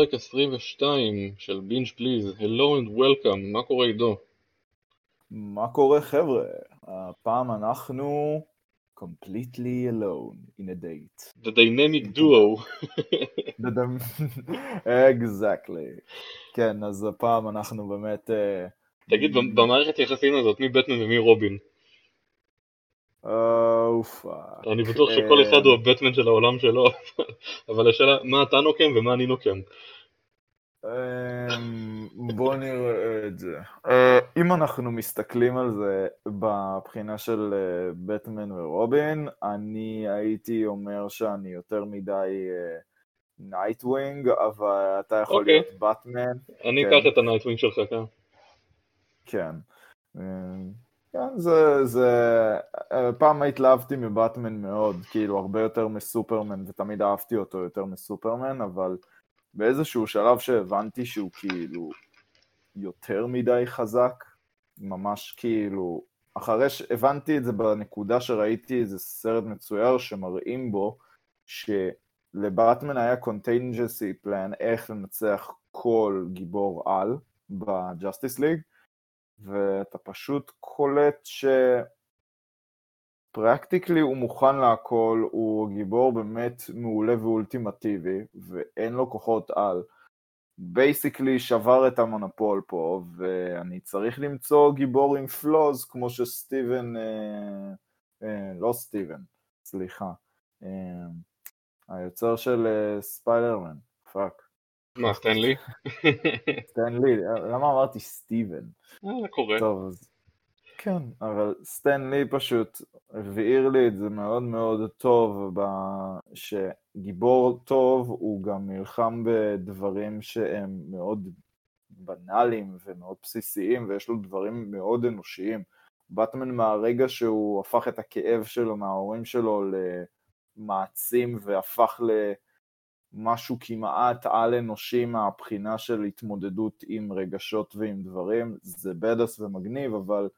לפרק 22 של בינג' פליז, Hello and Welcome, מה קורה עידו? מה קורה חבר'ה? הפעם אנחנו completely alone in a date. The Dynamic Duo. exactly. כן, אז הפעם אנחנו באמת... אה, תגיד, במערכת יחסים הזאת, מי בטמן ומי רובין? אופה. אני בטוח שכל אחד הוא הבטמן של העולם שלו, אבל השאלה, מה אתה נוקם ומה אני נוקם? אמ, בוא נראה את זה. אה, אם אנחנו מסתכלים על זה בבחינה של בטמן אה, ורובין, אני הייתי אומר שאני יותר מדי נייטווינג, אה, אבל אתה יכול אוקיי. להיות בטמן. אני כן. אקח את הנייטווינג שלך, כן. כן. כן, זה, זה... פעם התלהבתי מבטמן מאוד, כאילו הרבה יותר מסופרמן, ותמיד אהבתי אותו יותר מסופרמן, אבל באיזשהו שלב שהבנתי שהוא כאילו יותר מדי חזק, ממש כאילו, אחרי שהבנתי את זה בנקודה שראיתי איזה סרט מצויר שמראים בו שלבטמן היה contingency plan איך לנצח כל גיבור על בג'אסטיס ליג, ואתה פשוט קולט ש... practically הוא מוכן להכל, הוא גיבור באמת מעולה ואולטימטיבי, ואין לו כוחות על. Basically שבר את המונופול פה, ואני צריך למצוא גיבור עם flaws כמו שסטיבן, אה, אה, לא סטיבן, סליחה, אה, היוצר של אה, ספיידרמן, Fuck. מה, סטן לי? סטן לי, למה אמרתי סטיבן? אה, זה קורה. טוב, אז כן, אבל סטן לי פשוט הבהיר לי את זה מאוד מאוד טוב, שגיבור טוב הוא גם נלחם בדברים שהם מאוד בנאליים ומאוד בסיסיים, ויש לו דברים מאוד אנושיים. באטמן מהרגע שהוא הפך את הכאב שלו מההורים שלו למעצים והפך למשהו כמעט על אנושי מהבחינה של התמודדות עם רגשות ועם דברים, זה בדס ומגניב, אבל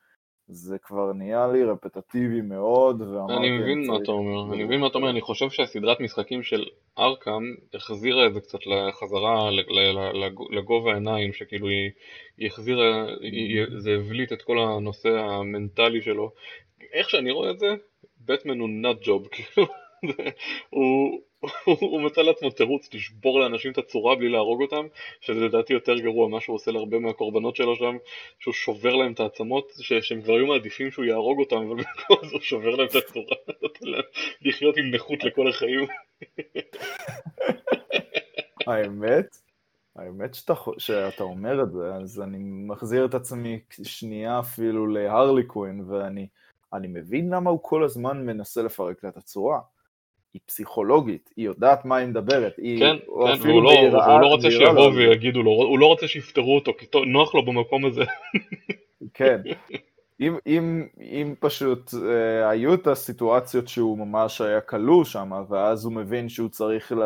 זה כבר נהיה לי רפטטיבי מאוד, אני מבין מה אתה אומר, אני מבין מה אתה אומר, אני חושב שהסדרת משחקים של ארקאם החזירה את זה קצת לחזרה לגובה העיניים, שכאילו היא, היא החזירה, היא, זה הבליט את כל הנושא המנטלי שלו. איך שאני רואה את זה, בטמן הוא נאט ג'וב, כאילו, הוא, הוא מצא לעצמו תירוץ לשבור לאנשים את הצורה בלי להרוג אותם, שזה לדעתי יותר גרוע מה שהוא עושה להרבה מהקורבנות שלו שם, שהוא שובר להם את העצמות, שהם כבר היו מעדיפים שהוא יהרוג אותם, אבל במקום הזה הוא שובר להם את הצורה, לחיות עם נכות לכל החיים. האמת, האמת שאתה, שאתה אומר את זה, אז אני מחזיר את עצמי שנייה אפילו להרלי קווין, ואני מבין למה הוא כל הזמן מנסה לפרק לה את הצורה. היא פסיכולוגית, היא יודעת מה היא מדברת, היא כן, כן, והוא לא, והוא לא רוצה שיבואו ויגידו לו, הוא לא רוצה שיפטרו אותו, כי נוח לו במקום הזה. כן, אם, אם, אם פשוט אה, היו את הסיטואציות שהוא ממש היה כלוא שם, ואז הוא מבין שהוא צריך ל,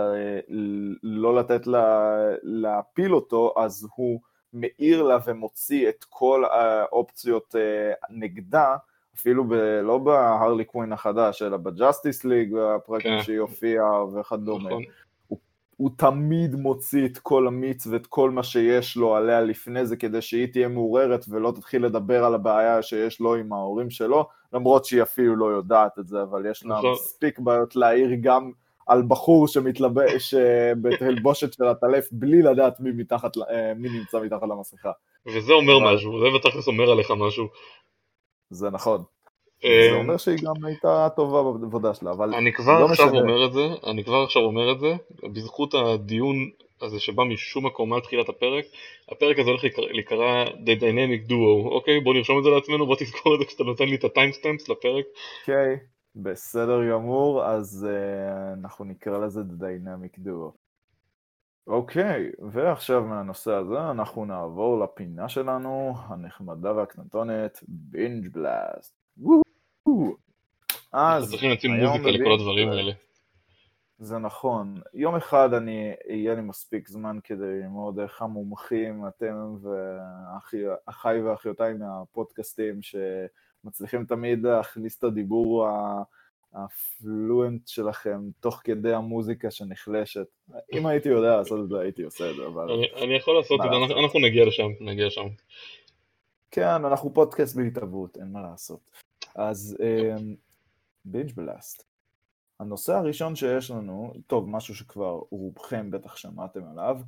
לא לתת לה, להפיל אותו, אז הוא מאיר לה ומוציא את כל האופציות אה, נגדה, אפילו ב, לא בהרלי קווין החדש, אלא בג'אסטיס ליג, הפרקים כן. שהיא הופיעה וכדומה. נכון. הוא, הוא תמיד מוציא את כל המיץ ואת כל מה שיש לו עליה לפני זה, כדי שהיא תהיה מעוררת ולא תתחיל לדבר על הבעיה שיש לו עם ההורים שלו, למרות שהיא אפילו לא יודעת את זה, אבל יש לה נכון. מספיק בעיות להעיר גם על בחור שמתלבש בתלבושת של הטלף בלי לדעת מי, מתחת, אה, מי נמצא מתחת למסכה. וזה אומר. משהו, זה בתכלס אומר עליך משהו. זה נכון. אה, זה אומר שהיא גם הייתה טובה בעבודה שלה, אבל אני כבר לא עכשיו משנה. אומר את זה, אני כבר עכשיו אומר את זה, בזכות הדיון הזה שבא משום מקום על תחילת הפרק, הפרק הזה הולך להיקרא The Dynamic Duo, אוקיי? בוא נרשום את זה לעצמנו, בוא תזכור את זה כשאתה נותן לי את הטיימסטמפס לפרק. אוקיי, בסדר גמור, אז uh, אנחנו נקרא לזה The Dynamic Duo. אוקיי, ועכשיו מהנושא הזה אנחנו נעבור לפינה שלנו, הנחמדה והקטנטונת, בינג' בלאסט. אז צריכים להוציא מוזיקה לכל הדברים האלה. זה נכון. יום אחד אני, יהיה לי מספיק זמן כדי ללמוד איך המומחים, אתם ואחיי ואחיותיי מהפודקאסטים שמצליחים תמיד להכניס את הדיבור הפלואנט שלכם תוך כדי המוזיקה שנחלשת. אם הייתי יודע לעשות את זה, הייתי עושה את זה, אבל... אני, יכול לעשות את זה, אנחנו נגיע לשם, נגיע לשם. כן, אנחנו פודקאסט בהתהוות, אין מה לעשות. אז בינג' בלאסט. הנושא הראשון שיש לנו, טוב, משהו שכבר רובכם בטח שמעתם עליו,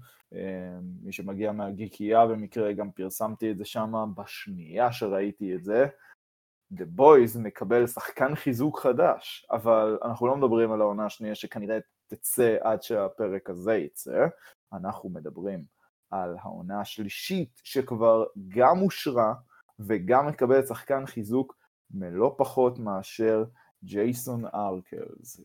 מי שמגיע מהגיקייה במקרה גם פרסמתי את זה שם בשנייה שראיתי את זה, The Boys מקבל שחקן חיזוק חדש, אבל אנחנו לא מדברים על העונה השנייה שכנראה תצא עד שהפרק הזה יצא, אנחנו מדברים על העונה השלישית שכבר גם אושרה וגם מקבלת שחקן חיזוק מלא פחות מאשר ג'ייסון ארקלס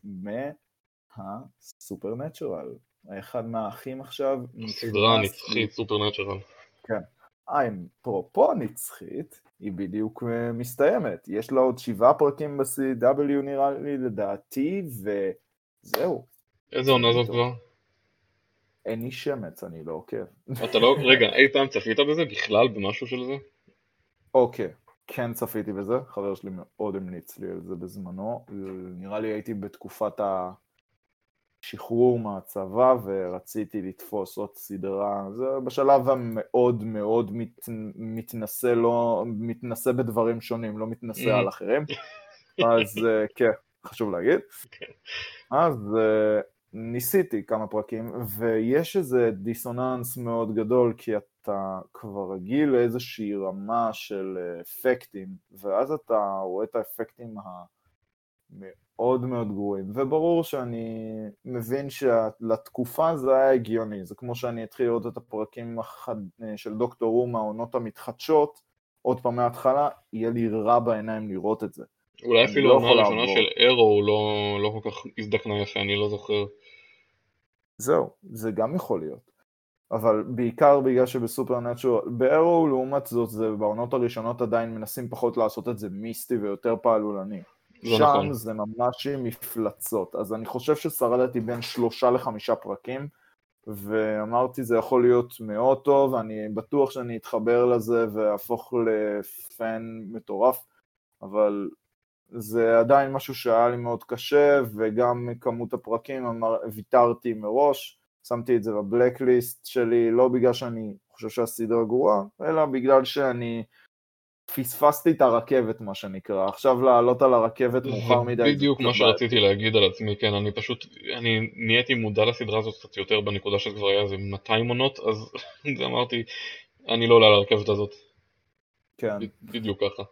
מהסופרנטורל, אחד מהאחים עכשיו. סדרה נצחית סופרנטורל. כן. עם פרופו נצחית, היא בדיוק אה, מסתיימת. יש לה עוד שבעה פרקים ב-CW נראה לי לדעתי, וזהו. איזה עונה זאת כבר? אין לי שמץ, אני לא עוקב. אתה לא, רגע, אי פעם צפית בזה בכלל, במשהו של זה? אוקיי, כן צפיתי בזה, חבר שלי מאוד המליץ לי על זה בזמנו. נראה לי הייתי בתקופת ה... שחרור מהצבא ורציתי לתפוס עוד סדרה, זה בשלב המאוד מאוד מת, מתנשא, לא, מתנשא בדברים שונים, לא מתנשא על אחרים, אז אה, כן, חשוב להגיד. כן. אז אה, ניסיתי כמה פרקים, ויש איזה דיסוננס מאוד גדול, כי אתה כבר רגיל לאיזושהי רמה של אה, אפקטים, ואז אתה רואה את האפקטים מאוד מאוד גרועים, וברור שאני מבין שלתקופה זה היה הגיוני, זה כמו שאני אתחיל לראות את הפרקים החד... של דוקטור רום, העונות המתחדשות, עוד פעם מההתחלה, יהיה לי רע בעיניים לראות את זה. אולי אפילו לא העונה הראשונה של אירו לא, לא כל כך הזדקנה יפה, אני לא זוכר. זהו, זה גם יכול להיות. אבל בעיקר בגלל שבסופרנטשורל, באירו לעומת זאת, זה בעונות הראשונות עדיין מנסים פחות לעשות את זה מיסטי ויותר פעלולני. שם נכון. זה ממש עם מפלצות. אז אני חושב ששרדתי בין שלושה לחמישה פרקים, ואמרתי זה יכול להיות מאוד טוב, אני בטוח שאני אתחבר לזה ואהפוך לפן מטורף, אבל זה עדיין משהו שהיה לי מאוד קשה, וגם כמות הפרקים אמר, ויתרתי מראש, שמתי את זה בבלקליסט שלי, לא בגלל שאני חושב שהסדרה גרועה, אלא בגלל שאני פספסתי את הרכבת, מה שנקרא. עכשיו לעלות על הרכבת מאוחר מדי. בדיוק מה שרציתי להגיד על עצמי, כן, אני פשוט, אני נהייתי מודע לסדרה הזאת קצת יותר בנקודה שכבר היה איזה 200 עונות, אז אמרתי, אני לא עולה על הרכבת הזאת. כן. בדיוק ככה.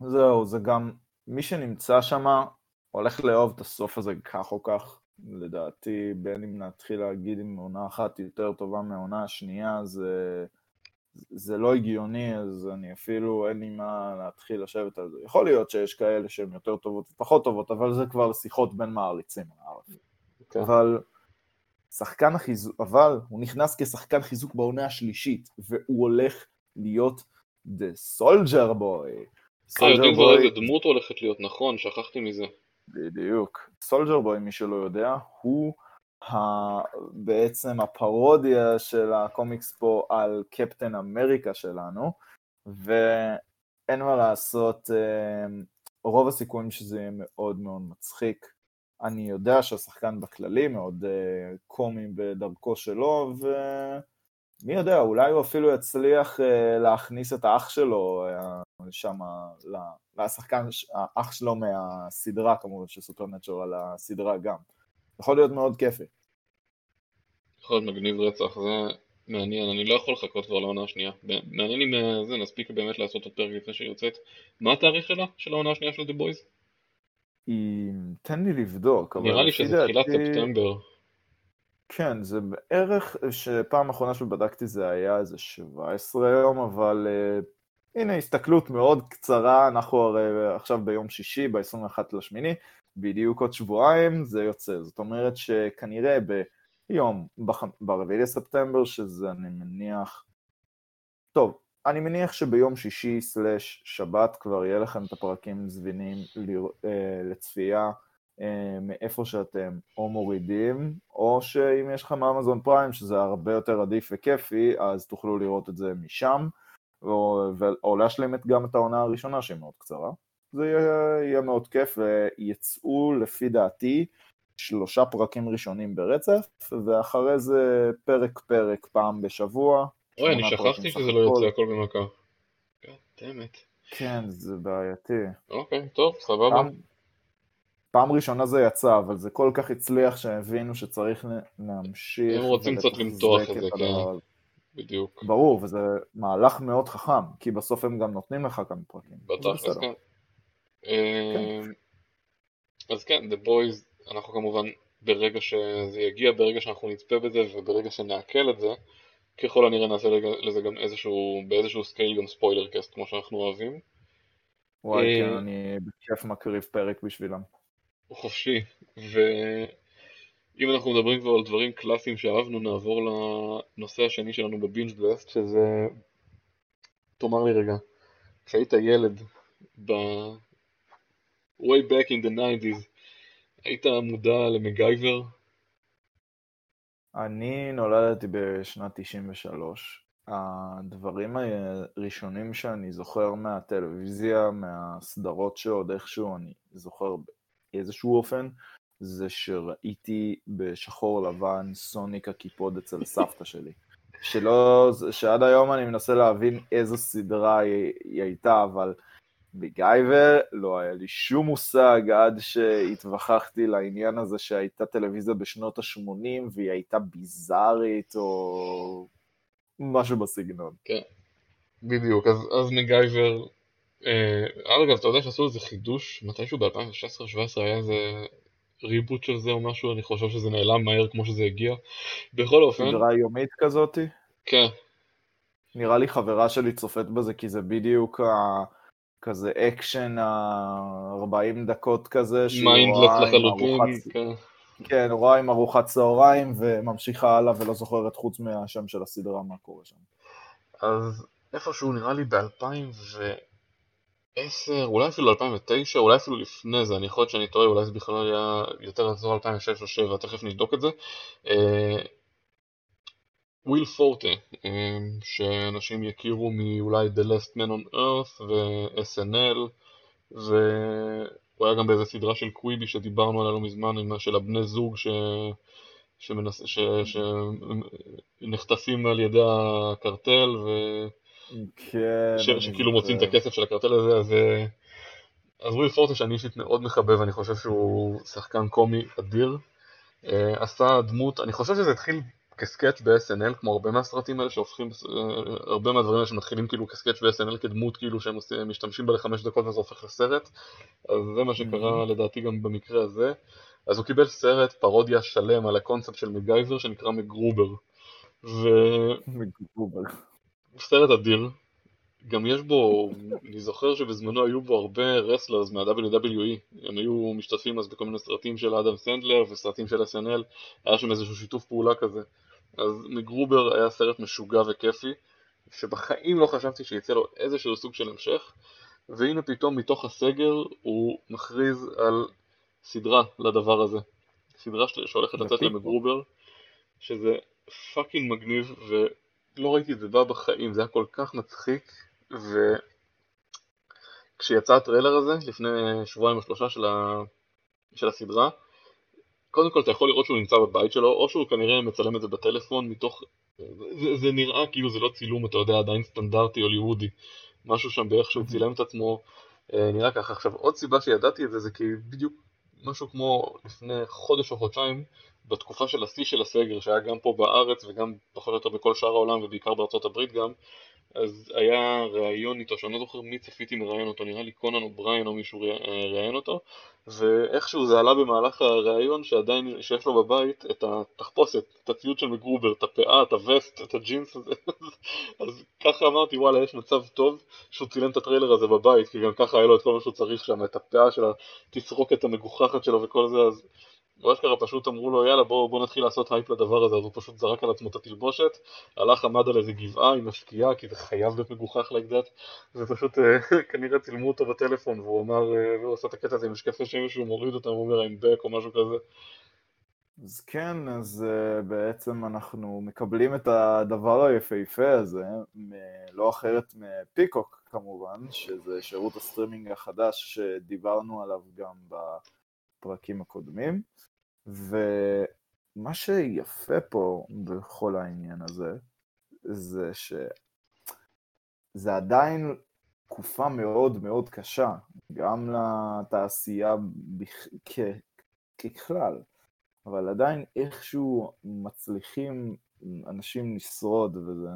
זהו, זה גם, מי שנמצא שם הולך לאהוב את הסוף הזה כך או כך. לדעתי, בין אם נתחיל להגיד אם עונה אחת יותר טובה מהעונה השנייה, זה... זה לא הגיוני, אז אני אפילו, אין לי מה להתחיל לשבת על זה. יכול להיות שיש כאלה שהן יותר טובות ופחות טובות, אבל זה כבר שיחות בין מעריצים. Okay. אוקיי. אבל שחקן החיזוק, אבל הוא נכנס כשחקן חיזוק בעונה השלישית, והוא הולך להיות The Soldier Boy. אה, יודעים כבר איזה דמות הולכת להיות, נכון, שכחתי מזה. בדיוק. Soldier Boy, מי שלא יודע, הוא... בעצם הפרודיה של הקומיקס פה על קפטן אמריקה שלנו, ואין מה לעשות, אמ, רוב הסיכויים שזה יהיה מאוד מאוד מצחיק. אני יודע שהשחקן בכללי מאוד אה, קומי בדרכו שלו, ומי יודע, אולי הוא אפילו יצליח אה, להכניס את האח שלו אה, שם, לשחקן, האח שלו מהסדרה כמובן, של סופרנטשור על הסדרה גם. יכול להיות מאוד כיפי. יכול להיות מגניב רצח, זה מעניין, אני לא יכול לחכות כבר לעונה השנייה. מעניין אם אה, זה נספיק באמת לעשות עוד פרק לפני שהיא יוצאת. מה התאריך שלה, של העונה השנייה של The Boys? תן לי לבדוק. נראה לי שזה תחילת ספטמבר. כן, זה בערך, שפעם אחרונה שבדקתי זה היה איזה 17 יום, אבל uh, הנה הסתכלות מאוד קצרה, אנחנו הרי עכשיו ביום שישי, ב-21 לשמיני, בדיוק עוד שבועיים זה יוצא, זאת אומרת שכנראה ביום, ב-4 לספטמבר, שזה אני מניח, טוב, אני מניח שביום שישי סלש שבת כבר יהיה לכם את הפרקים זמינים אה, לצפייה אה, מאיפה שאתם או מורידים, או שאם יש לכם אמזון פריים, שזה הרבה יותר עדיף וכיפי, אז תוכלו לראות את זה משם, או, או להשלים גם את העונה הראשונה שהיא מאוד קצרה. זה יהיה, יהיה מאוד כיף, ויצאו לפי דעתי שלושה פרקים ראשונים ברצף, ואחרי זה פרק פרק פעם בשבוע. אוי, אני שכחתי שזה לא יוצא הכל במכה. כן, זה בעייתי. אוקיי, טוב, סבבה. פעם, פעם ראשונה זה יצא, אבל זה כל כך הצליח שהבינו שצריך להמשיך. הם רוצים קצת למתוח את זה, כן. בדיוק. ברור, וזה מהלך מאוד חכם, כי בסוף הם גם נותנים לך כמה פרקים. בטח, כן. כן. אז כן, The Boys, אנחנו כמובן ברגע שזה יגיע, ברגע שאנחנו נצפה בזה וברגע שנעכל את זה, ככל הנראה נעשה לזה גם איזשהו, באיזשהו scale גם spoiler cast כמו שאנחנו אוהבים. וואי, כן, אני בכיף מקריב פרק בשבילם. הוא חופשי, ואם אנחנו מדברים כבר על דברים קלאסיים שאהבנו, נעבור לנושא השני שלנו בבינג' בלסט, שזה... תאמר לי רגע, כשהיית ילד, ב... way back in the 90's, היית מודע למגייבר? אני נולדתי בשנת 93. הדברים הראשונים שאני זוכר מהטלוויזיה, מהסדרות שעוד איכשהו אני זוכר באיזשהו אופן, זה שראיתי בשחור לבן סוניק הקיפוד אצל סבתא שלי. שלא, שעד היום אני מנסה להבין איזו סדרה היא, היא הייתה, אבל בגייבר לא היה לי שום מושג עד שהתווכחתי לעניין הזה שהייתה טלוויזיה בשנות ה-80 והיא הייתה ביזארית או משהו בסגנון. כן, בדיוק, אז, אז מגייבר, אה, אגב, אתה יודע שעשו איזה חידוש, מתישהו ב-2016-2017 היה איזה reboot של זה או משהו, אני חושב שזה נעלם מהר כמו שזה הגיע. בכל אופן... סדרה יומית כזאתי? כן. נראה לי חברה שלי צופת בזה כי זה בדיוק ה... כזה אקשן ה-40 דקות כזה, mindless לחלוטין, כן. כן, רואה עם ארוחת צהריים וממשיכה הלאה ולא זוכרת חוץ מהשם של הסדרה מה קורה שם. אז איפשהו נראה לי ב-2010, אולי אפילו 2009, אולי אפילו לפני זה, אני יכול להיות שאני טועה, אולי זה בכלל היה יותר אזור 2006 או 2007, תכף נבדוק את זה. אה, וויל פורטה, אמ, שאנשים יכירו מאולי The Last Man on Earth ו-SNL והוא היה גם באיזה סדרה של קוויבי שדיברנו עליה לא מזמן, של הבני זוג ש... שמנס... ש... שנחטפים על ידי הקרטל ו... כן, ש... שכאילו מוצאים את הכסף של הקרטל הזה, אז, אז וויל פורטה שאני אישית מאוד מחבב, אני חושב שהוא שחקן קומי אדיר. אה, עשה דמות, אני חושב שזה התחיל כסקאץ' ב-SNL, כמו הרבה מהסרטים האלה שהופכים, אה, הרבה מהדברים האלה שמתחילים כאילו כ sketch ב-SNL כדמות כאילו שהם משתמשים בה לחמש דקות וזה הופך לסרט, אז זה מה שקרה mm-hmm. לדעתי גם במקרה הזה. אז הוא קיבל סרט פרודיה שלם על הקונספט של מגייבר שנקרא מגרובר. ו... מגרובר. סרט אדיר, גם יש בו, אני זוכר שבזמנו היו בו הרבה wrestlers מה-WWE, הם היו משתתפים אז בכל מיני סרטים של אדם סנדלר וסרטים של SNL, היה שם איזשהו שיתוף פעולה כזה. אז מגרובר היה סרט משוגע וכיפי, שבחיים לא חשבתי שיצא לו איזשהו סוג של המשך, והנה פתאום מתוך הסגר הוא מכריז על סדרה לדבר הזה. סדרה שהולכת לצאת למגרובר, שזה fucking מגניב, ולא ראיתי את זה בא בחיים, זה היה כל כך מצחיק, וכשיצא הטריילר הזה, לפני שבועיים או שלושה של, ה... של הסדרה, קודם כל אתה יכול לראות שהוא נמצא בבית שלו, או שהוא כנראה מצלם את זה בטלפון מתוך... זה, זה נראה כאילו זה לא צילום, אתה יודע, עדיין סטנדרטי הוליוודי. משהו שם באיך שהוא צילם את עצמו, אה, נראה ככה. עכשיו, עוד סיבה שידעתי את זה, זה כי בדיוק משהו כמו לפני חודש או חודשיים, בתקופה של השיא של הסגר, שהיה גם פה בארץ וגם פחות או יותר בכל שאר העולם ובעיקר בארצות הברית גם, אז היה ראיון איתו, שאני לא זוכר מי צפיתי מראיין אותו, נראה לי קונאן או'בריין או מישהו ראיין אותו, ואיכשהו זה עלה במהלך הראיון שעדיין, שיש לו בבית את התחפושת, את הציוד של מגרובר, את הפאה, את הווסט, את הג'ינס הזה, אז ככה אמרתי וואלה יש מצב טוב שהוא צילם את הטריילר הזה בבית, כי גם ככה היה לו את כל מה שהוא צריך שם, את הפאה של התסרוקת המגוחכת שלו וכל זה, אז ואשכרה פשוט אמרו לו יאללה בוא, בוא נתחיל לעשות הייפ לדבר הזה אז הוא פשוט זרק על עצמו את התלבושת הלך עמד על איזה גבעה עם השקיעה כי זה חייב להיות מגוחך like ופשוט אה, כנראה צילמו אותו בטלפון והוא אמר אה, והוא עשה את הקטע הזה עם משקפי שמש שהוא מוריד אותם הוא אומר I'm back או משהו כזה. אז כן, אז uh, בעצם אנחנו מקבלים את הדבר היפהפה הזה, לא אחרת מפיקוק, כמובן, שזה שירות הסטרימינג החדש שדיברנו עליו גם בפרקים הקודמים, ומה שיפה פה בכל העניין הזה, זה שזה עדיין תקופה מאוד מאוד קשה, גם לתעשייה ככלל, אבל עדיין איכשהו מצליחים אנשים לשרוד, וזה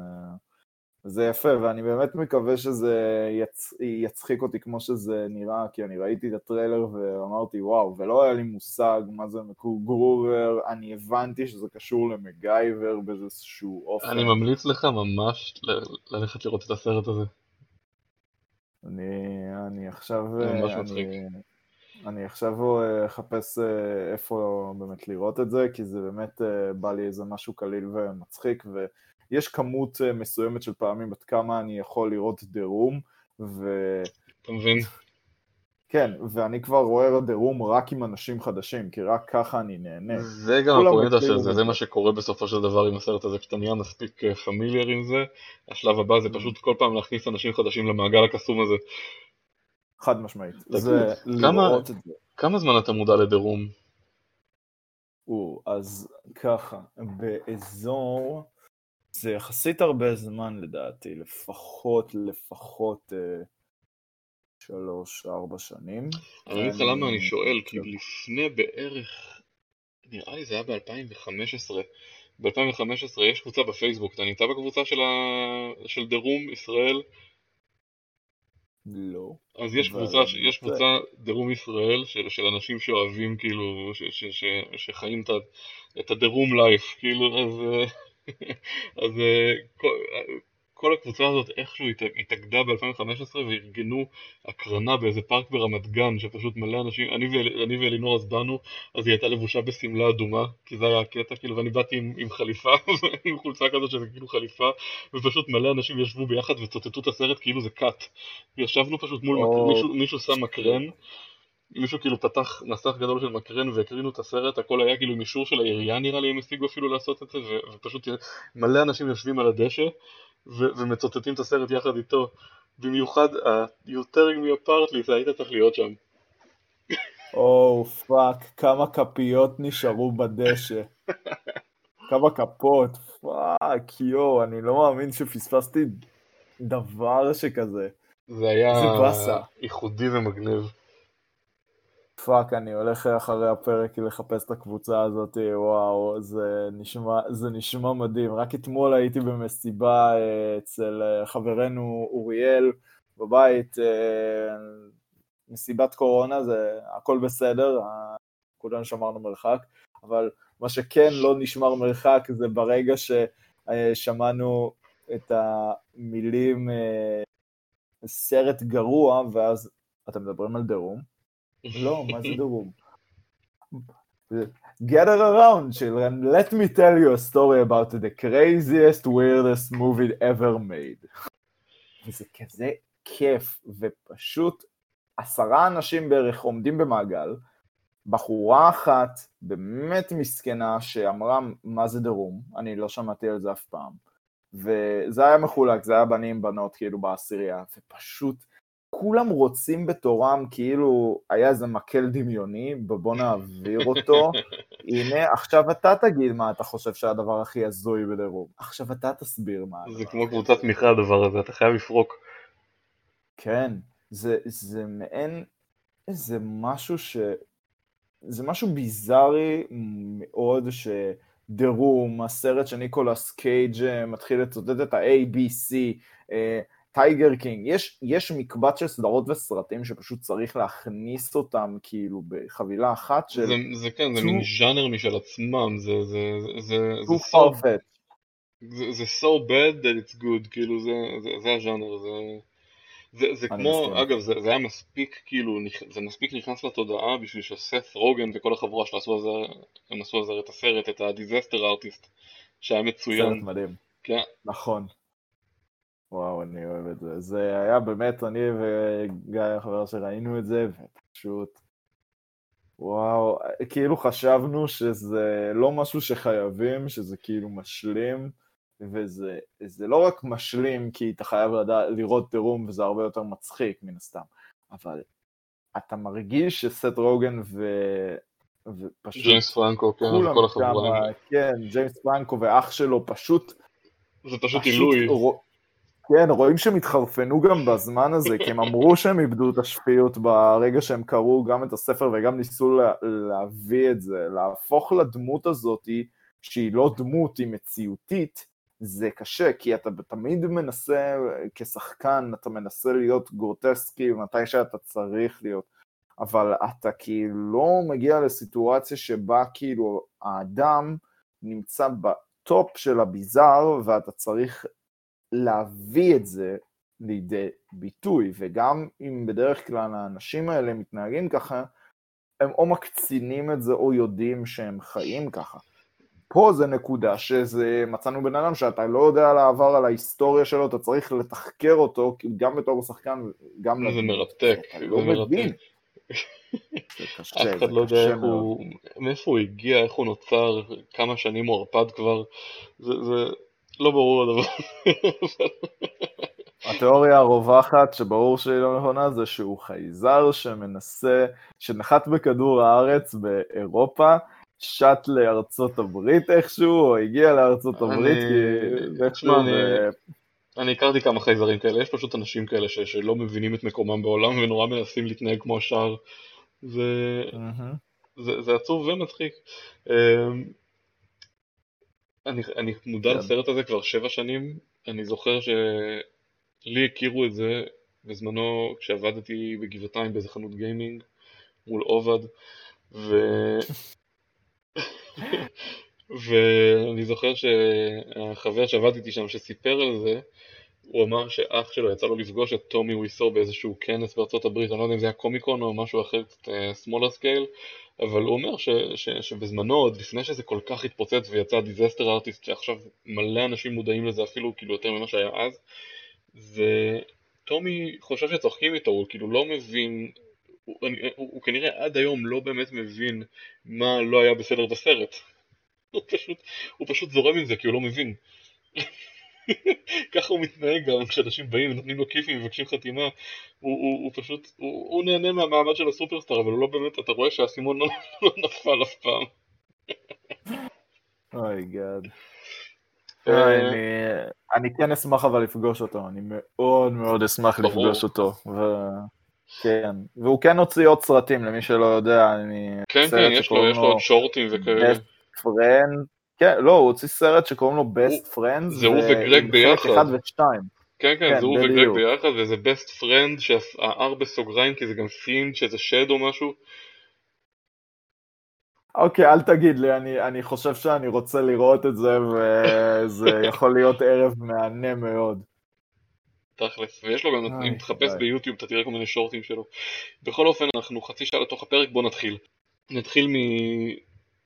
זה יפה, ואני באמת מקווה שזה יצ... יצחיק אותי כמו שזה נראה, כי אני ראיתי את הטריילר ואמרתי, וואו, ולא היה לי מושג מה זה מקור גרובר, אני הבנתי שזה קשור למגייבר באיזשהו אופן. אני ממליץ לך ממש ל... ללכת לראות את הסרט הזה. אני, אני עכשיו... ממש אני, מצחיק. אני עכשיו אה, אחפש אה, איפה באמת לראות את זה, כי זה באמת אה, בא לי איזה משהו קליל ומצחיק, ויש כמות מסוימת של פעמים עד כמה אני יכול לראות דה-רום, ו... אתה מבין? כן, ואני כבר רואה דה-רום רק עם אנשים חדשים, כי רק ככה אני נהנה. זה גם הפואנטה של זה, זה. מה שקורה בסופו של דבר עם הסרט הזה, כשאתה נהיה מספיק פמיליאר עם זה, השלב הבא זה פשוט כל פעם להכניס אנשים חדשים למעגל הקסום הזה. חד משמעית. זה כמה- לראות את זה. כמה זמן אתה מודע לדירום? או, אז ככה, באזור, זה יחסית הרבה זמן לדעתי, לפחות, לפחות אה, שלוש, ארבע שנים. אני אגיד לך למה אני שואל, כי. לפני בערך, נראה לי זה היה ב-2015, ב-2015 יש קבוצה בפייסבוק, אתה נמצא בקבוצה של, ה... של דירום ישראל? לא. אז יש קבוצה, יש. קבוצה דירום ישראל של, של אנשים שאוהבים כאילו, ש, ש, ש, שחיים את, ה- את הדירום לייף, כאילו, אז, אה, אז אה, כל, כל הקבוצה הזאת איכשהו הת- התאגדה ב-2015 וארגנו הקרנה באיזה פארק ברמת גן, שפשוט מלא אנשים, אני, ואל, אני ואלינור אז באנו, אז היא הייתה לבושה בשמלה אדומה, כי זה היה הקטע, כאילו, ואני באתי עם, עם חליפה, עם חולצה כזאת שזה כאילו חליפה, ופשוט מלא אנשים ישבו ביחד וצוטטו את הסרט כאילו זה קאט. ישבנו פשוט מול, או, מק... מישהו, מישהו שם מקרן, מישהו כאילו פתח מסך גדול של מקרן והקרינו את הסרט, הכל היה כאילו עם אישור של העירייה נראה לי, הם השיגו אפילו לעשות את זה, ו... ופשוט מלא אנשים יושבים על הדשא ו... ומצוטטים את הסרט יחד איתו. במיוחד ה- You tearing me apart, היית צריך להיות שם. או fuck, כמה כפיות נשארו בדשא. כמה כפות, fuck, יואו, אני לא מאמין שפספסתי דבר שכזה. זה היה. ייחודי ומגניב. fuck, אני הולך אחרי הפרק לחפש את הקבוצה הזאת, וואו, זה נשמע, זה נשמע מדהים. רק אתמול הייתי במסיבה אה, אצל אה, חברנו אוריאל בבית, אה, מסיבת קורונה, זה הכל בסדר, כולנו שמרנו מרחק, אבל מה שכן לא נשמר מרחק זה ברגע ששמענו את המילים סרט גרוע, ואז אתם מדברים על דירום? לא, מה זה דירוג? Gather around children, let me tell you a story about the craziest, weirdest movie ever made. וזה כזה כיף, ופשוט עשרה אנשים בערך עומדים במעגל, בחורה אחת באמת מסכנה שאמרה מה זה דרום, אני לא שמעתי על זה אף פעם, וזה היה מחולק, זה היה בנים בנות כאילו בעשירייה, ופשוט כולם רוצים בתורם כאילו היה איזה מקל דמיוני, בוא נעביר אותו, הנה עכשיו אתה תגיד מה אתה חושב שהדבר הכי הזוי בדירוג, עכשיו אתה תסביר מה. זה כמו קבוצת תמיכה הדבר הזה, אתה חייב לפרוק. כן, זה, זה מעין איזה משהו ש... זה משהו ביזארי מאוד ש The Room, הסרט שניקולס קייג' אה, מתחיל לצטט את ה-ABC, Tiger King, יש, יש מקבץ של סדרות וסרטים שפשוט צריך להכניס אותם כאילו בחבילה אחת של זה, זה כן, זה מין ז'אנר משל עצמם, זה, זה, זה, זה, so. זה, זה so bad that it's good, כאילו זה, זה, זה הז'אנר, זה, זה, זה כמו, מסכים. אגב, זה, זה היה מספיק, כאילו, זה מספיק נכנס לתודעה בשביל שסת רוגן וכל החבורה שלו עשו על זה, הם עשו על זה את הסרט, את ה-disaster artist, שהיה סרט מצוין, מדהים. כן, נכון. וואו, אני אוהב את זה. זה היה באמת, אני וגיא החבר שראינו את זה, ופשוט... וואו, כאילו חשבנו שזה לא משהו שחייבים, שזה כאילו משלים, וזה לא רק משלים כי אתה חייב לדע, לראות טירום וזה הרבה יותר מצחיק מן הסתם, אבל אתה מרגיש שסט רוגן ו... ופשוט... ג'יימס פרנקו, כן, כל החבורה. כן, ג'יימס פרנקו ואח שלו פשוט... זה פשוט עילוי. כן, רואים שהם התחרפנו גם בזמן הזה, כי הם אמרו שהם איבדו את השפיות ברגע שהם קראו גם את הספר וגם ניסו לה, להביא את זה, להפוך לדמות הזאת, שהיא לא דמות, היא מציאותית, זה קשה, כי אתה תמיד מנסה, כשחקן, אתה מנסה להיות גורטסקי מתי שאתה צריך להיות, אבל אתה כאילו לא מגיע לסיטואציה שבה כאילו האדם נמצא בטופ של הביזאר ואתה צריך להביא את זה לידי ביטוי, וגם אם בדרך כלל האנשים האלה מתנהגים ככה, הם או מקצינים את זה או יודעים שהם חיים ככה. פה זה נקודה שזה, מצאנו בן אדם שאתה לא יודע על העבר, על ההיסטוריה שלו, אתה צריך לתחקר אותו, גם בתור שחקן, גם... זה מרתק, זה לא מרתק. אף אחד לא יודע איך הוא, מאיפה הוא הגיע, איך הוא נוצר, כמה שנים הוא ערפד כבר, זה, זה לא ברור הדבר. התיאוריה הרווחת שברור שהיא לא נכונה זה שהוא חייזר שמנסה, שנחת בכדור הארץ באירופה, שט לארצות הברית איכשהו, או הגיע לארצות הברית, כי איכשהו... אני הכרתי כמה חייזרים כאלה, יש פשוט אנשים כאלה ש, שלא מבינים את מקומם בעולם ונורא מנסים להתנהג כמו השאר. זה, mm-hmm. זה, זה עצוב ומצחיק. אני, אני מודע כן. לסרט הזה כבר שבע שנים, אני זוכר שלי הכירו את זה בזמנו כשעבדתי בגבעתיים באיזה חנות גיימינג מול עובד, ו... ואני זוכר שהחבר שעבד איתי שם שסיפר על זה, הוא אמר שאח שלו יצא לו לפגוש את טומי וויסו באיזשהו כנס בארצות הברית, אני לא יודע אם זה היה קומיקון או משהו אחר, קצת smaller uh, scale, אבל הוא אומר ש, ש, שבזמנו, עוד לפני שזה כל כך התפוצץ ויצא Disaster Artist, שעכשיו מלא אנשים מודעים לזה אפילו כאילו יותר ממה שהיה אז, וטומי חושב שצוחקים איתו, הוא כאילו לא מבין, הוא, הוא, הוא, הוא כנראה עד היום לא באמת מבין מה לא היה בסדר בסרט. הוא פשוט, הוא פשוט זורם עם זה כי הוא לא מבין. ככה הוא מתנהג גם כשאנשים באים ונותנים לו כיפים ומבקשים חתימה הוא, הוא, הוא פשוט, הוא, הוא נהנה מהמעמד של הסופרסטאר אבל הוא לא באמת, אתה רואה שהאסימון לא, לא נפל אף פעם. אוי גאד. אה, אני כן אשמח אבל לפגוש אותו, אני מאוד מאוד אשמח לפגוש אותו. כן, והוא כן הוציא עוד סרטים למי שלא יודע, אני... כן, כן, יש לו עוד שורטים וכאלה. כן, לא, הוא הוציא סרט שקוראים לו Best Friends. זה הוא וגרג ביחד. אחד ושתיים. כן, כן, זה הוא וגרג ביחד, וזה Best Friend, שהאר בסוגריים, כי זה גם פינד, שזה שד או משהו. אוקיי, אל תגיד לי, אני, אני חושב שאני רוצה לראות את זה, וזה יכול להיות ערב מהנה מאוד. תכלס, ויש לו גם, אם תחפש ביוטיוב אתה תראה כל מיני שורטים שלו. בכל אופן, אנחנו חצי שעה לתוך הפרק, בוא נתחיל. נתחיל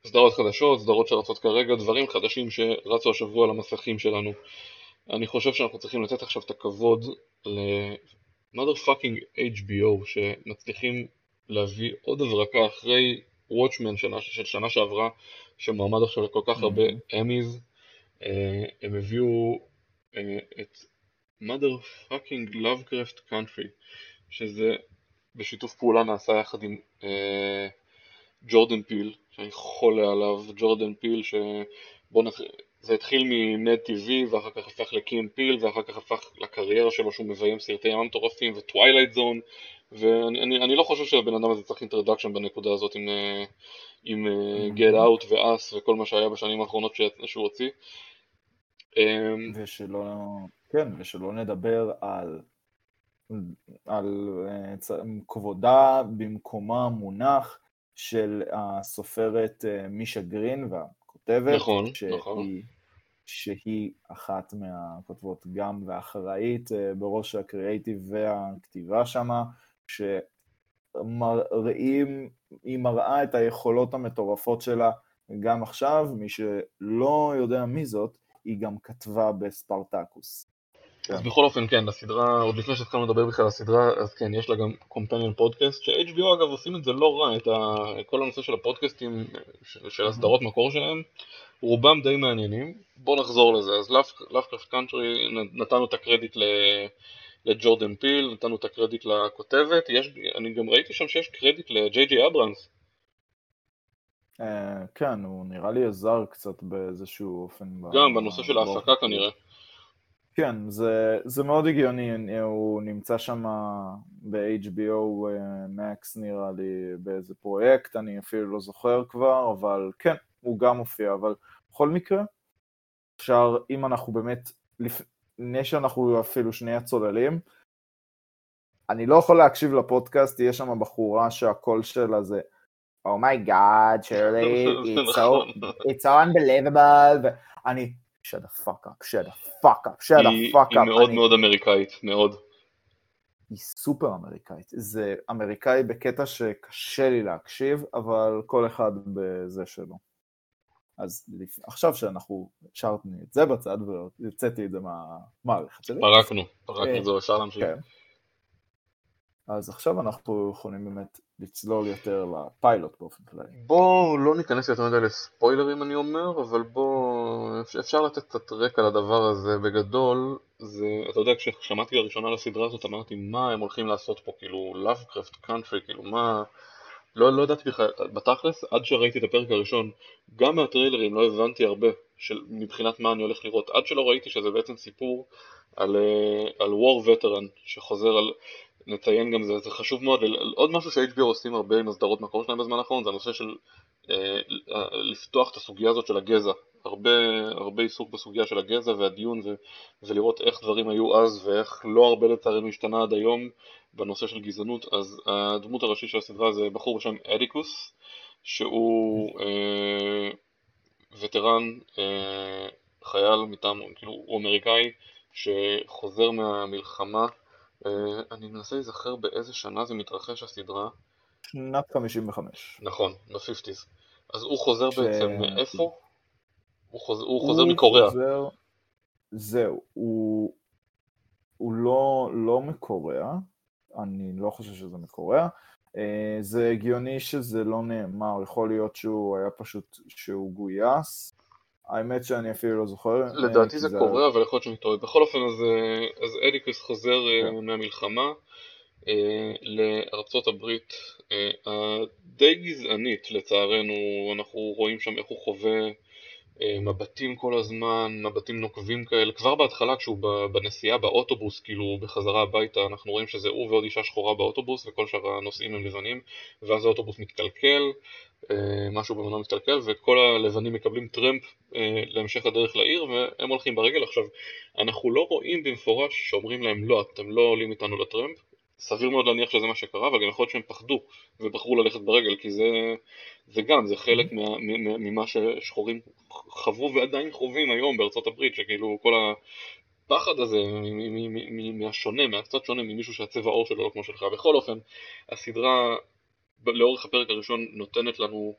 סדרות חדשות, סדרות שרצות כרגע, דברים חדשים שרצו השבוע על המסכים שלנו. אני חושב שאנחנו צריכים לתת עכשיו את הכבוד ל-mother fucking HBO שמצליחים להביא עוד הברקה אחרי Watchmen שנה, של שנה שעברה שמועמד עכשיו לכל כך הרבה Emmys. אה, הם הביאו אה, את mother fucking Lovecraft Country שזה בשיתוף פעולה נעשה יחד עם אה, ג'ורדן פיל, שאני חולה עליו, ג'ורדן פיל, שבוא נתחיל, זה התחיל מ MADtv ואחר כך הפך ל Key and Peele ואחר כך הפך לקריירה שלו שהוא מביים סרטי אימים מטורפים ו Twilight Zone ואני אני, אני לא חושב שהבן אדם הזה צריך introduction בנקודה הזאת עם, אה, עם אה, Out ו Us וכל מה שהיה בשנים האחרונות שהוא הוציא. אמ, ושלא, כן, ושלא נדבר על, על אה, כבודה במקומה מונח של הסופרת אה, מישה גרין והכותבת, נכון, שהיא, נכון. שהיא אחת מהכותבות גם ואחראית אה, בראש הקריאייטיב והכתיבה שמה, שמראים, היא מראה את היכולות המטורפות שלה גם עכשיו, מי שלא יודע מי זאת, היא גם כתבה בספרטקוס. כן. אז בכל אופן כן, הסדרה, עוד לפני שהתחלנו לדבר בכלל על הסדרה, אז כן, יש לה גם companion podcast, ש-HBO אגב עושים את זה לא רע, את ה... כל הנושא של הפודקאסטים, של, הסדרות מקור שלהם, רובם די מעניינים. בואו נחזור לזה, אז Lovecraft Country, נתנו את הקרדיט ל... לג'ורדן פיל, נתנו את הקרדיט לכותבת, יש, אני גם ראיתי שם שיש קרדיט לג'יי ג'יי אברנס. כן, הוא נראה לי עזר קצת באיזשהו אופן. גם בנושא של ההפקה כנראה. כן, זה, זה מאוד הגיוני, הוא נמצא שם ב-HBO Max נראה לי באיזה פרויקט, אני אפילו לא זוכר כבר, אבל כן, הוא גם מופיע, אבל בכל מקרה, אפשר, אם אנחנו באמת, לפני שאנחנו אפילו שנייה צוללים, אני לא יכול להקשיב לפודקאסט, יש שם בחורה שהקול שלה זה Oh my god, שרלי, it's so, it's so unbelievable, ואני, shut the fuck up, shut the fuck up, shut the fuck up. היא מאוד מאוד אמריקאית, מאוד. היא סופר אמריקאית. זה אמריקאי בקטע שקשה לי להקשיב, אבל כל אחד בזה שלו. אז עכשיו שאנחנו השארתי את זה בצד והוצאתי את זה מהמערכת שלי. פרקנו, פרקנו את זה, אפשר להמשיך. כן. אז עכשיו אנחנו יכולים באמת לצלול יותר לפיילוט באופן כללי. בואו לא ניכנס יותר מדי לספוילרים אני אומר, אבל בואו אפשר לתת קצת רקע לדבר הזה. בגדול, זה, אתה יודע כששמעתי לראשונה על הסדרה הזאת אמרתי מה הם הולכים לעשות פה, כאילו Lovecraft Country, כאילו מה, לא, לא ידעתי בכלל, בתכלס עד שראיתי את הפרק הראשון, גם מהטריילרים לא הבנתי הרבה של, מבחינת מה אני הולך לראות, עד שלא ראיתי שזה בעצם סיפור על, אה, על War Veteran שחוזר על נציין גם זה, זה חשוב מאוד, עוד משהו ש-HBO עושים הרבה עם הסדרות מקור שלהם בזמן האחרון זה הנושא של אה, לפתוח את הסוגיה הזאת של הגזע, הרבה, הרבה עיסוק בסוגיה של הגזע והדיון ו, ולראות איך דברים היו אז ואיך לא הרבה לצערנו השתנה עד היום בנושא של גזענות, אז הדמות הראשית של הסדרה זה בחור בשם אדיקוס שהוא אה, וטרן, אה, חייל מטעם, כאילו הוא אמריקאי שחוזר מהמלחמה אה, אני מנסה להיזכר באיזה שנה זה מתרחש הסדרה. שנת 55. נכון, ב-50's. אז הוא חוזר ש... בעצם מאיפה? הוא חוזר, הוא חוזר הוא מקוריאה. חוזר... זהו, הוא, הוא לא, לא מקוריאה, אני לא חושב שזה מקוריאה. אה, זה הגיוני שזה לא נאמר, יכול להיות שהוא היה פשוט, שהוא גויס, האמת שאני אפילו לא זוכר. אה, לדעתי זה קורה, אבל יכול להיות שאני טועה. בכל אופן, אז, אה, אדיקוס חוזר אה, כן. מהמלחמה לארצות הברית הדי גזענית, לצערנו, אנחנו רואים שם איך הוא חווה מבטים כל הזמן, מבטים נוקבים כאלה. כבר בהתחלה כשהוא בנסיעה באוטובוס, כאילו בחזרה הביתה, אנחנו רואים שזה הוא ועוד אישה שחורה באוטובוס וכל שאר הנוסעים הם לבנים, ואז האוטובוס מתקלקל, משהו במנוע מתקלקל וכל הלבנים מקבלים טרמפ אה, להמשך הדרך לעיר והם הולכים ברגל. עכשיו, אנחנו לא רואים במפורש שאומרים להם לא, אתם לא עולים איתנו לטרמפ, סביר מאוד להניח שזה מה שקרה, אבל גם יכול להיות שהם פחדו ובחרו ללכת ברגל, כי זה, זה גם, זה חלק מה, ממה ששחורים חוו ועדיין חווים היום בארצות הברית, שכאילו כל הפחד הזה מהשונה, מהקצת שונה ממישהו שהצבע העור שלו לא כמו שלך. בכל אופן, הסדרה לאורך הפרק הראשון נותנת לנו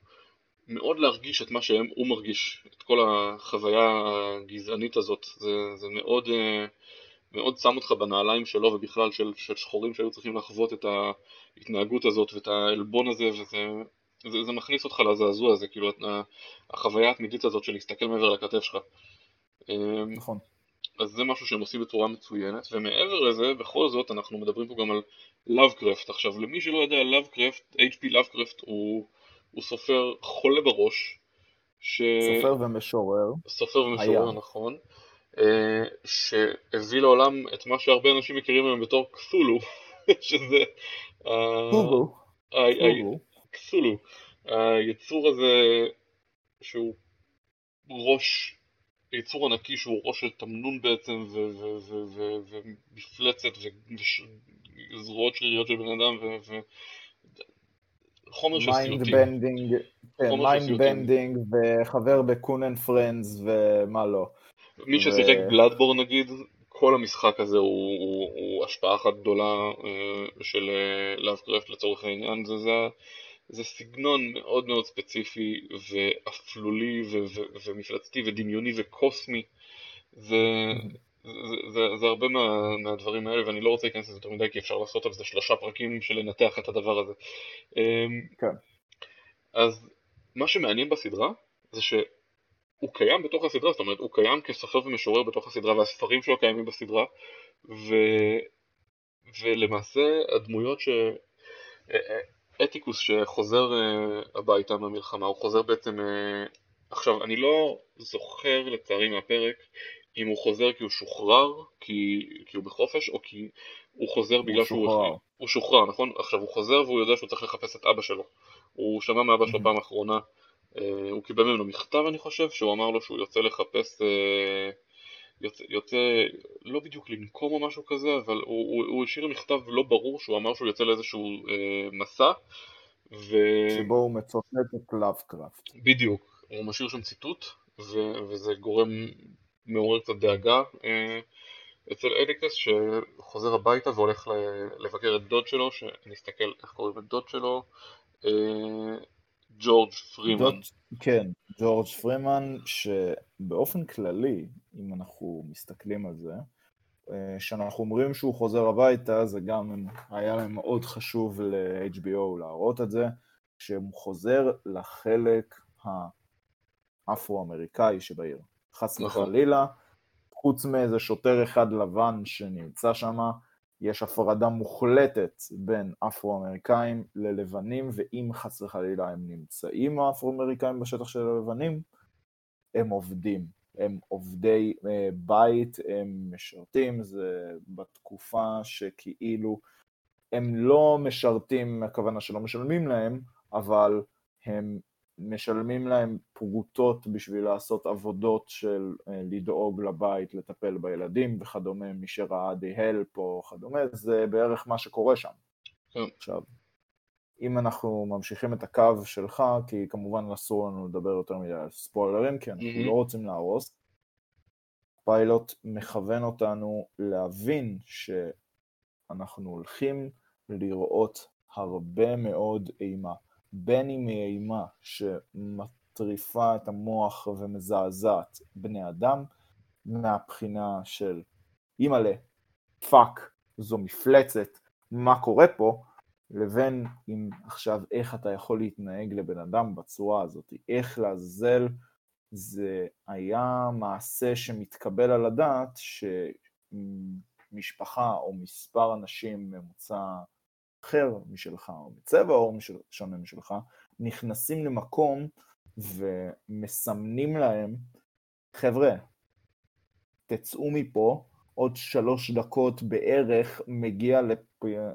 מאוד להרגיש את מה שהוא מרגיש, את כל החוויה הגזענית הזאת, זה, זה מאוד, אה, מאוד שם אותך בנעליים שלו ובכלל של, של שחורים שהיו צריכים לחוות את ההתנהגות הזאת ואת העלבון הזה וזה זה, זה מכניס אותך לזעזוע הזה, כאילו החוויה התמידית הזאת של להסתכל מעבר לכתף שלך. אה, נכון. אז זה משהו שהם עושים בצורה מצוינת, ומעבר לזה, בכל זאת, אנחנו מדברים פה גם על לאבקרפט. עכשיו, למי שלא יודע, לאבקרפט, HP לאבקרפט הוא, הוא סופר חולה בראש. ש... סופר ומשורר. סופר ומשורר, היה. נכון. אה, שהביא לעולם את מה שהרבה אנשים מכירים היום בתור קת'ולהו, שזה... קת'ולהו. קת'ולהו. היצור הזה שהוא ראש יצור ענקי שהוא ראש של תמנון בעצם ומפלצת וזרועות שריריות של בן אדם וחומר של סיוטים. mind bending וחבר ב-Conan and friends ומה לא. מי ששיחק בלאדבור נגיד, כל המשחק הזה הוא, הוא, הוא השפעה אחת גדולה אה, של לאבקרפט לצורך העניין, זה, זה זה סגנון מאוד מאוד ספציפי ואפלולי ו- ו- ומפלצתי ודמיוני וקוסמי זה, זה, זה, זה הרבה מה, מהדברים האלה, ואני לא רוצה להיכנס לזה יותר מדי, כי אפשר לעשות על זה שלושה פרקים של לנתח את הדבר הזה. אמ, כן. אז מה שמעניין בסדרה, זה שהוא קיים בתוך הסדרה, זאת אומרת, הוא קיים כסופר ומשורר בתוך הסדרה, והספרים שלו קיימים בסדרה, ו... ולמעשה הדמויות ש... אתיקוס שחוזר אה, הביתה מהמלחמה, הוא חוזר בעצם... אה, עכשיו, אני לא זוכר לצערי מהפרק אם הוא חוזר כי הוא שוחרר, כי, כי הוא בחופש, או כי הוא חוזר בגלל שהוא... שוחרר. הוא שוחרר, נכון? עכשיו, הוא חוזר והוא יודע שהוא צריך לחפש את אבא שלו. הוא שמע מאבא שלו פעם אחרונה, אה, הוא קיבל ממנו מכתב אני חושב, שהוא אמר לו שהוא יוצא לחפש... יוצא, יוצא לא בדיוק לנקום או משהו כזה, אבל הוא, הוא, הוא השאיר מכתב לא ברור שהוא אמר שהוא יוצא לאיזשהו אה, מסע. ו... שבו הוא מצוטט את לאבקראפט. בדיוק, הוא משאיר שם ציטוט, ו... וזה גורם, מעורר קצת דאגה אה, אצל אדיקס שחוזר הביתה והולך לבקר את דוד שלו, שנסתכל איך קוראים את דוד שלו, אה, ג'ורג' פרימן. כן, ג'ורג' פרימן, שבאופן כללי, אם אנחנו מסתכלים על זה, אה, כשאנחנו אומרים שהוא חוזר הביתה, זה גם היה להם מאוד חשוב ל-HBO להראות את זה, שהוא חוזר לחלק האפרו-אמריקאי שבעיר. חס נכון. וחלילה, חוץ מאיזה שוטר אחד לבן שנמצא שם, יש הפרדה מוחלטת בין אפרו-אמריקאים ללבנים, ואם חס וחלילה הם נמצאים האפרו-אמריקאים בשטח של הלבנים, הם עובדים. הם עובדי אה, בית, הם משרתים, זה בתקופה שכאילו הם לא משרתים, הכוונה שלא משלמים להם, אבל הם משלמים להם פרוטות בשביל לעשות עבודות של אה, לדאוג לבית, לטפל בילדים וכדומה, מי שראה די הלפ או כדומה, זה בערך מה שקורה שם. כן. עכשיו, אם אנחנו ממשיכים את הקו שלך, כי כמובן אסור לנו לדבר יותר מדי על ספוילרים, כי אנחנו מהמם. לא רוצים להרוס, פיילוט מכוון אותנו להבין שאנחנו הולכים לראות הרבה מאוד אימה. בין אם היא אימה שמטריפה את המוח ומזעזעת בני אדם, מהבחינה של אימא'לה, פאק, זו מפלצת, מה קורה פה, לבין אם עכשיו איך אתה יכול להתנהג לבן אדם בצורה הזאת, איך לעזאזל זה היה מעשה שמתקבל על הדעת שמשפחה או מספר אנשים ממוצע אחר משלך, או בצבע עור שונה משלך, נכנסים למקום ומסמנים להם, חבר'ה, תצאו מפה, עוד שלוש דקות בערך מגיע לפ...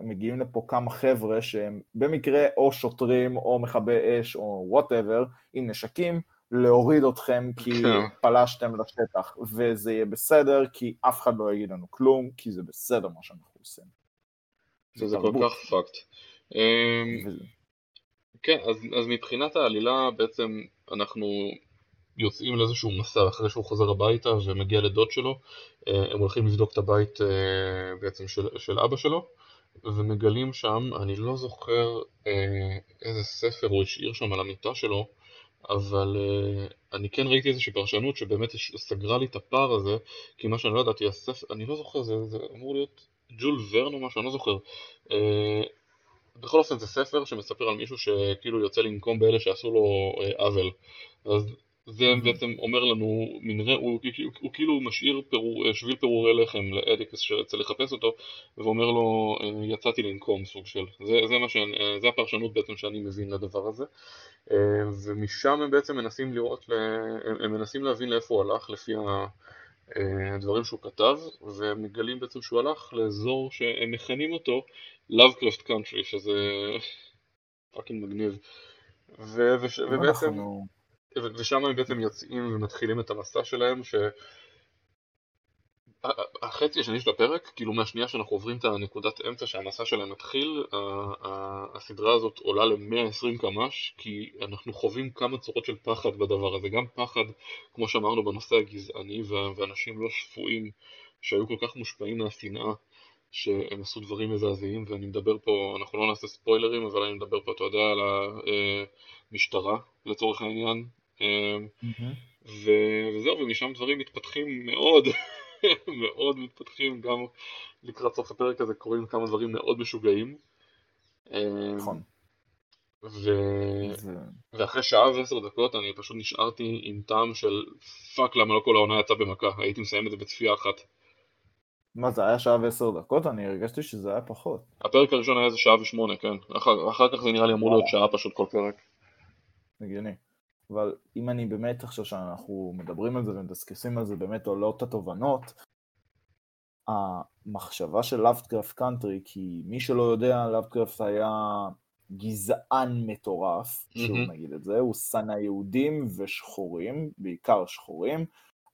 מגיעים לפה כמה חבר'ה שהם במקרה או שוטרים או מכבי אש או whatever עם נשקים, להוריד אתכם כי כן. פלשתם לשטח, וזה יהיה בסדר כי אף אחד לא יגיד לנו כלום, כי זה בסדר מה שאנחנו עושים. זה, כל. כך fucked. אמ, כן, אז, אז מבחינת העלילה בעצם אנחנו יוצאים לאיזשהו מסע אחרי שהוא חוזר הביתה ומגיע לדוד שלו, אה, הם הולכים לבדוק את הבית אה, בעצם של, של אבא שלו, ומגלים שם, אני לא זוכר אה, איזה ספר הוא השאיר שם על המיטה שלו, אבל אני כן ראיתי איזושהי פרשנות שבאמת סגרה לי את הפער הזה, כי מה שאני לא ידעתי, הספר, אני לא זוכר, זה, זה אמור להיות ג'ול ורן או משהו, אני לא זוכר. אה, בכל אופן זה ספר שמספר על מישהו שכאילו יוצא לנקום באלה שעשו לו אה, עוול. אז זה. בעצם אומר לנו, מנרה, הוא, הוא, הוא, כאילו משאיר פירור, אה, שביל פירורי לחם לאדיקס שיוצא לחפש אותו, ואומר לו, יצאתי לנקום סוג של. זה, זה, מה שאני, זה הפרשנות בעצם שאני מבין לדבר הזה. ומשם הם בעצם מנסים לראות, הם מנסים להבין לאיפה הוא הלך לפי ה... אה, הדברים שהוא כתב, והם מגלים בעצם שהוא הלך לאזור שהם מכנים אותו Lovecraft Country, שזה פאקינג מגניב. ו- ובעצם, אנחנו... ו- ושם הם בעצם יוצאים ומתחילים את המסע שלהם, ש... החצי השני של הפרק, כאילו מהשנייה שאנחנו עוברים את הנקודת אמצע שהמסע שלהם מתחיל, הסדרה הזאת עולה ל-120 קמ"ש, כי אנחנו חווים כמה צורות של פחד בדבר הזה, גם פחד, כמו שאמרנו, בנושא הגזעני, ואנשים לא שפויים, שהיו כל כך מושפעים מהשנאה, שהם עשו דברים מזעזעים, ואני מדבר פה, אנחנו לא נעשה ספוילרים, אבל אני מדבר פה, אתה יודע, על המשטרה, לצורך העניין. אה, מהמם. ו- וזהו, ומשם דברים מתפתחים מאוד, מאוד מתפתחים, גם לקראת סוף הפרק הזה קורים כמה דברים מאוד משוגעים. נכון. ו... זה... ואחרי שעה ועשר דקות אני פשוט נשארתי עם טעם של פאק למה לא כל העונה יצאה במכה, הייתי מסיים את זה בצפייה אחת. מה זה היה שעה ועשר דקות? אני הרגשתי שזה היה פחות. הפרק הראשון היה איזה שעה ושמונה, כן. אחר, אחר כך זה נראה לי אמור להיות שעה פשוט כל פרק. הגיוני. אבל אם אני באמת עכשיו שאנחנו מדברים על זה ומדסקסים על זה, באמת עולות התובנות, המחשבה של לאבטקראפט קאנטרי, כי מי שלא יודע, לאבקראפט היה גזען מטורף, שוב נגיד את זה, הוא שנא יהודים ושחורים, בעיקר שחורים.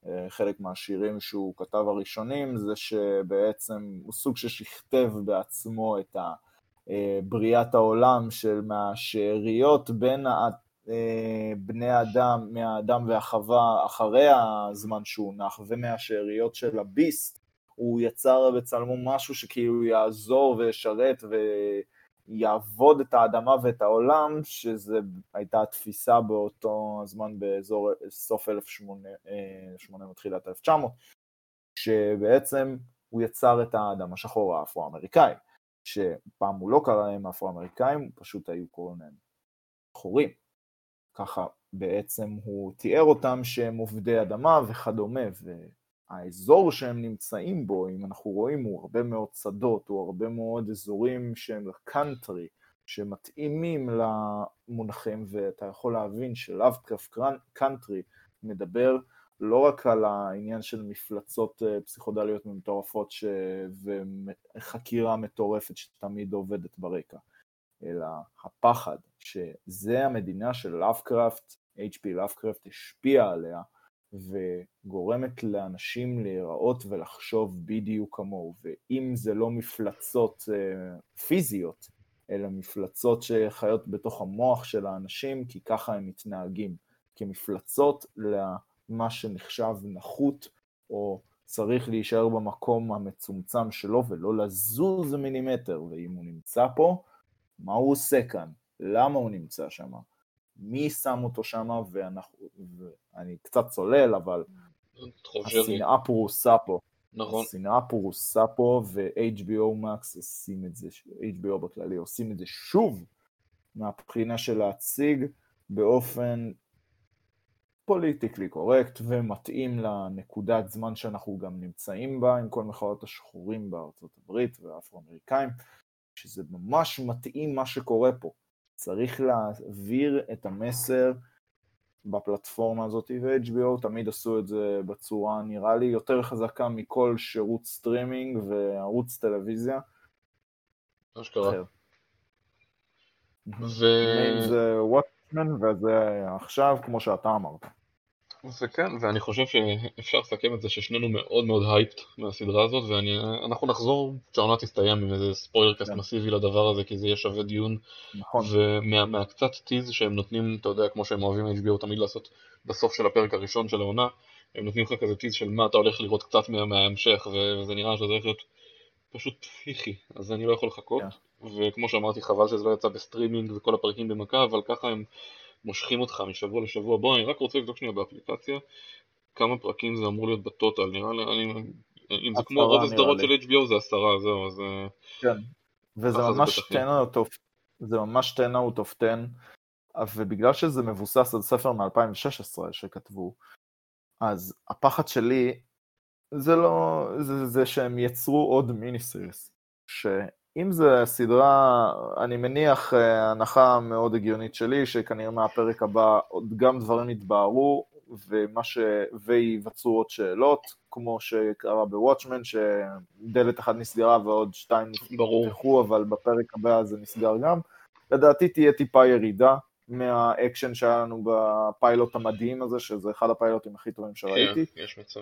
אה, חלק מהשירים שהוא כתב הראשונים זה שבעצם הוא סוג ששכתב בעצמו את אה, בריאת העולם של מהשאריות בין בני האדם, מהאדם והחווה אחרי הזמן שהוא נח ומהשאריות של הביסט הוא יצר בצלמו משהו שכאילו יעזור וישרת ויעבוד את האדמה ואת העולם, שזה הייתה התפיסה באותו זמן באזור סוף 1800, תחילת 1900, שבעצם הוא יצר את האדם השחור האפרו-אמריקאי, שפעם הוא לא קרא להם אפרו-אמריקאים, פשוט היו קוראים להם שחורים. ככה בעצם הוא תיאר אותם שהם עובדי אדמה וכדומה, האזור שהם נמצאים בו, אם אנחנו רואים, הוא הרבה מאוד שדות, הוא הרבה מאוד אזורים שהם קאנטרי, שמתאימים למונחים, ואתה יכול להבין שלאבקראפט קאנטרי מדבר לא רק על העניין של מפלצות אה, פסיכודליות מטורפות ש... וחקירה מטורפת שתמיד עובדת ברקע, אלא הפחד, שזה המדינה של לאבקראפט, H.P. לאבקראפט השפיע עליה, וגורמת לאנשים להיראות ולחשוב בדיוק כמוהו, ואם זה לא מפלצות אה, פיזיות, אלא מפלצות שחיות בתוך המוח של האנשים, כי ככה הם מתנהגים, כמפלצות למה שנחשב נחות, או צריך להישאר במקום המצומצם שלו ולא לזוז מילימטר, ואם הוא נמצא פה, מה הוא עושה כאן? למה הוא נמצא שם? מי שם אותו שם, ואני קצת צולל, אבל השנאה פרוסה פה. נכון. השנאה פרוסה פה, ו-HBO Max עושים את זה, HBO בכללי עושים את זה שוב, מהבחינה של להציג באופן politically correct ומתאים לנקודת זמן שאנחנו גם נמצאים בה עם כל מחאות השחורים בארצות הברית והאפרו-אמריקאים, שזה ממש מתאים מה שקורה פה. צריך להעביר את המסר בפלטפורמה הזאת, ו-HBO תמיד עשו את זה בצורה נראה לי יותר חזקה מכל שירות סטרימינג וערוץ טלוויזיה. אשכרה. ו... זה one at a time וזה עכשיו, כמו שאתה אמרת. זה כן, ואני חושב שאפשר לסכם את זה ששנינו מאוד מאוד hyped מהסדרה הזאת, ואנחנו נחזור כשהעונה תסתיים עם איזה spoiler cast. מסיבי לדבר הזה, כי זה יהיה שווה דיון. נכון. ומהקצת tease שהם נותנים, אתה יודע, כמו שהם אוהבים HBO תמיד לעשות בסוף של הפרק הראשון של העונה, הם נותנים לך כזה tease של מה אתה הולך לראות קצת מה, מההמשך, וזה נראה שזה הולך להיות פשוט פסיכי, אז אני לא יכול לחכות. כן. וכמו שאמרתי, חבל שזה לא יצא בסטרימינג וכל הפרקים במכה, אבל ככה הם... מושכים אותך משבוע לשבוע. בוא, אני רק רוצה לבדוק שנייה באפליקציה כמה פרקים זה אמור להיות ב total, נראה לי, אני, אם זה כמו רוב הסדרות של HBO זה עשרה, זהו, אז... אה, כן, וזה ממש 10 out of, זה ממש 10 out of 10, ובגלל שזה מבוסס על ספר מ-2016 שכתבו, אז הפחד שלי זה לא, זה, זה שהם יצרו עוד מיני סיריס, אם זה סדרה, אני מניח אה, הנחה מאוד הגיונית שלי, שכנראה מהפרק הבא עוד גם דברים יתבהרו, ש... וייווצרו עוד שאלות, כמו שקרה בוואטשמן, שדלת אחת נסגרה ועוד שתיים נפתחו, אבל בפרק הבא זה נסגר גם. לדעתי תהיה טיפה ירידה מהאקשן שהיה לנו בפיילוט המדהים הזה, שזה אחד הפיילוטים הכי טובים שראיתי. כן, יש מצב.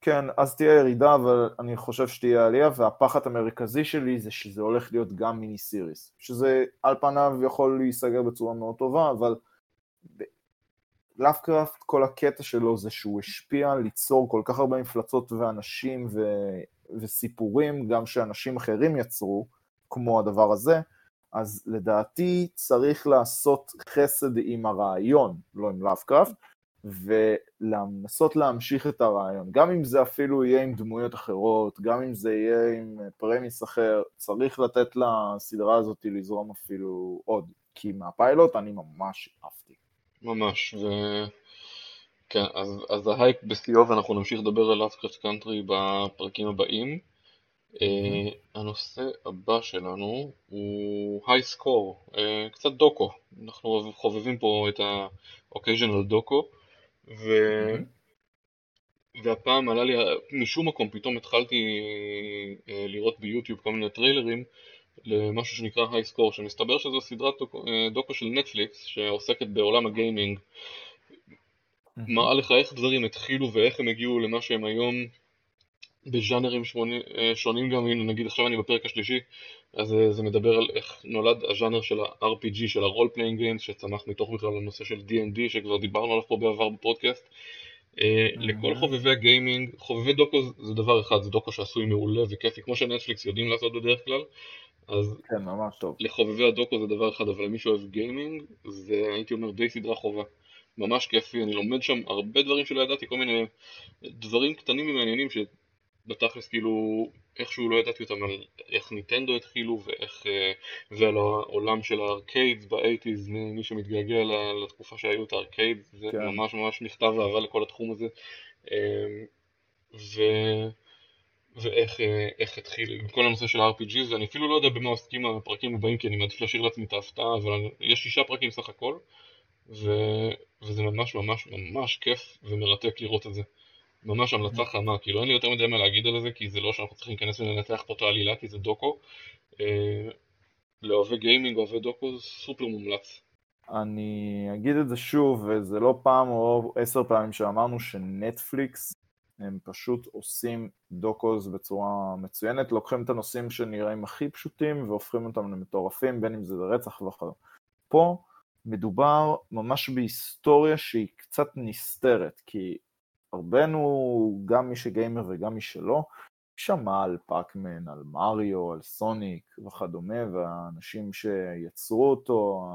כן, אז תהיה ירידה, אבל אני חושב שתהיה עלייה, והפחד המרכזי שלי זה שזה הולך להיות גם mini series, שזה על פניו יכול להיסגר בצורה מאוד טובה, אבל לאבקראפט, כל הקטע שלו זה שהוא השפיע ליצור כל כך הרבה מפלצות ואנשים ו... וסיפורים, גם שאנשים אחרים יצרו, כמו הדבר הזה, אז לדעתי צריך לעשות חסד עם הרעיון, לא עם לאבקראפט, ולנסות להמשיך את הרעיון. גם אם זה אפילו יהיה עם דמויות אחרות, גם אם זה יהיה עם premise אחר, צריך לתת לסדרה הזאת לזרום אפילו עוד. כי מהפיילוט אני ממש אהבתי. ממש, ו... כן, אז, אז ההייפ בשיאו ואנחנו נמשיך לדבר על אבקראפט קאנטרי בפרקים הבאים. Mm-hmm. הנושא הבא שלנו הוא היי סקור, uh, קצת דוקו, אנחנו חובבים פה את ה-occasional דוקו, ו... והפעם עלה לי, משום מקום פתאום התחלתי uh, לראות ביוטיוב כל מיני טריילרים למשהו שנקרא היי סקור, שמסתבר שזו סדרת דוקו, uh, דוקו של נטפליקס שעוסקת בעולם הגיימינג. מראה לך איך דברים התחילו ואיך הם הגיעו למה שהם היום בז'אנרים אה, שונים גם, הנה נגיד עכשיו אני בפרק השלישי, אז אה, זה מדבר על איך נולד הז'אנר של ה-RPG, של ה-role playing games, שצמח מתוך בכלל הנושא של D&D, שכבר דיברנו עליו פה בעבר בפודקאסט. Mm-hmm. לכל חובבי הגיימינג, חובבי דוקו זה דבר אחד, זה דוקו שעשוי מעולה וכיפי, כמו שנטפליקס יודעים לעשות בדרך כלל. אז כן, ממש טוב. לחובבי הדוקו זה דבר אחד, אבל למי שאוהב גיימינג, זה הייתי אומר די סדרה חובה. ממש כיפי, אני לומד שם הרבה דברים שלא ידעתי, כל מיני דברים קטנים ומעניינים בתכלס כאילו איכשהו לא ידעתי אותם על איך ניטנדו התחילו ואיך אה, ועל העולם של ה arcades ב eighties מי שמתגעגע לתקופה שהיו את ה arcades זה כן. ממש ממש מכתב אהבה לכל התחום הזה אמ, ו... ואיך אה, התחיל, כל הנושא של ה-RPGs, אני אפילו לא יודע במה עוסקים הפרקים הבאים כי אני מעדיף להשאיר לעצמי את ההפתעה, אבל אני, יש שישה פרקים סך הכל, ו, וזה ממש ממש ממש כיף ומרתק לראות את זה. ממש המלצה חמה, כאילו אין לי יותר מדי מה להגיד על זה, כי זה לא שאנחנו צריכים להיכנס ולנתח פה את העלילה, כי זה דוקו. אה, לאוהבי גיימינג, אוהבי דוקו, זה סופר מומלץ. אני אגיד את זה שוב, וזה לא פעם או עשר פעמים שאמרנו שנטפליקס הם פשוט עושים דוקוז בצורה מצוינת, לוקחים את הנושאים שנראים הכי פשוטים והופכים אותם למטורפים, בין אם זה רצח וכדומה. פה מדובר ממש בהיסטוריה שהיא קצת נסתרת, כי הרבנו, גם מי שגיימר וגם מי שלא, שמע על פאקמן, על מריו, על סוניק וכדומה, והאנשים שיצרו אותו,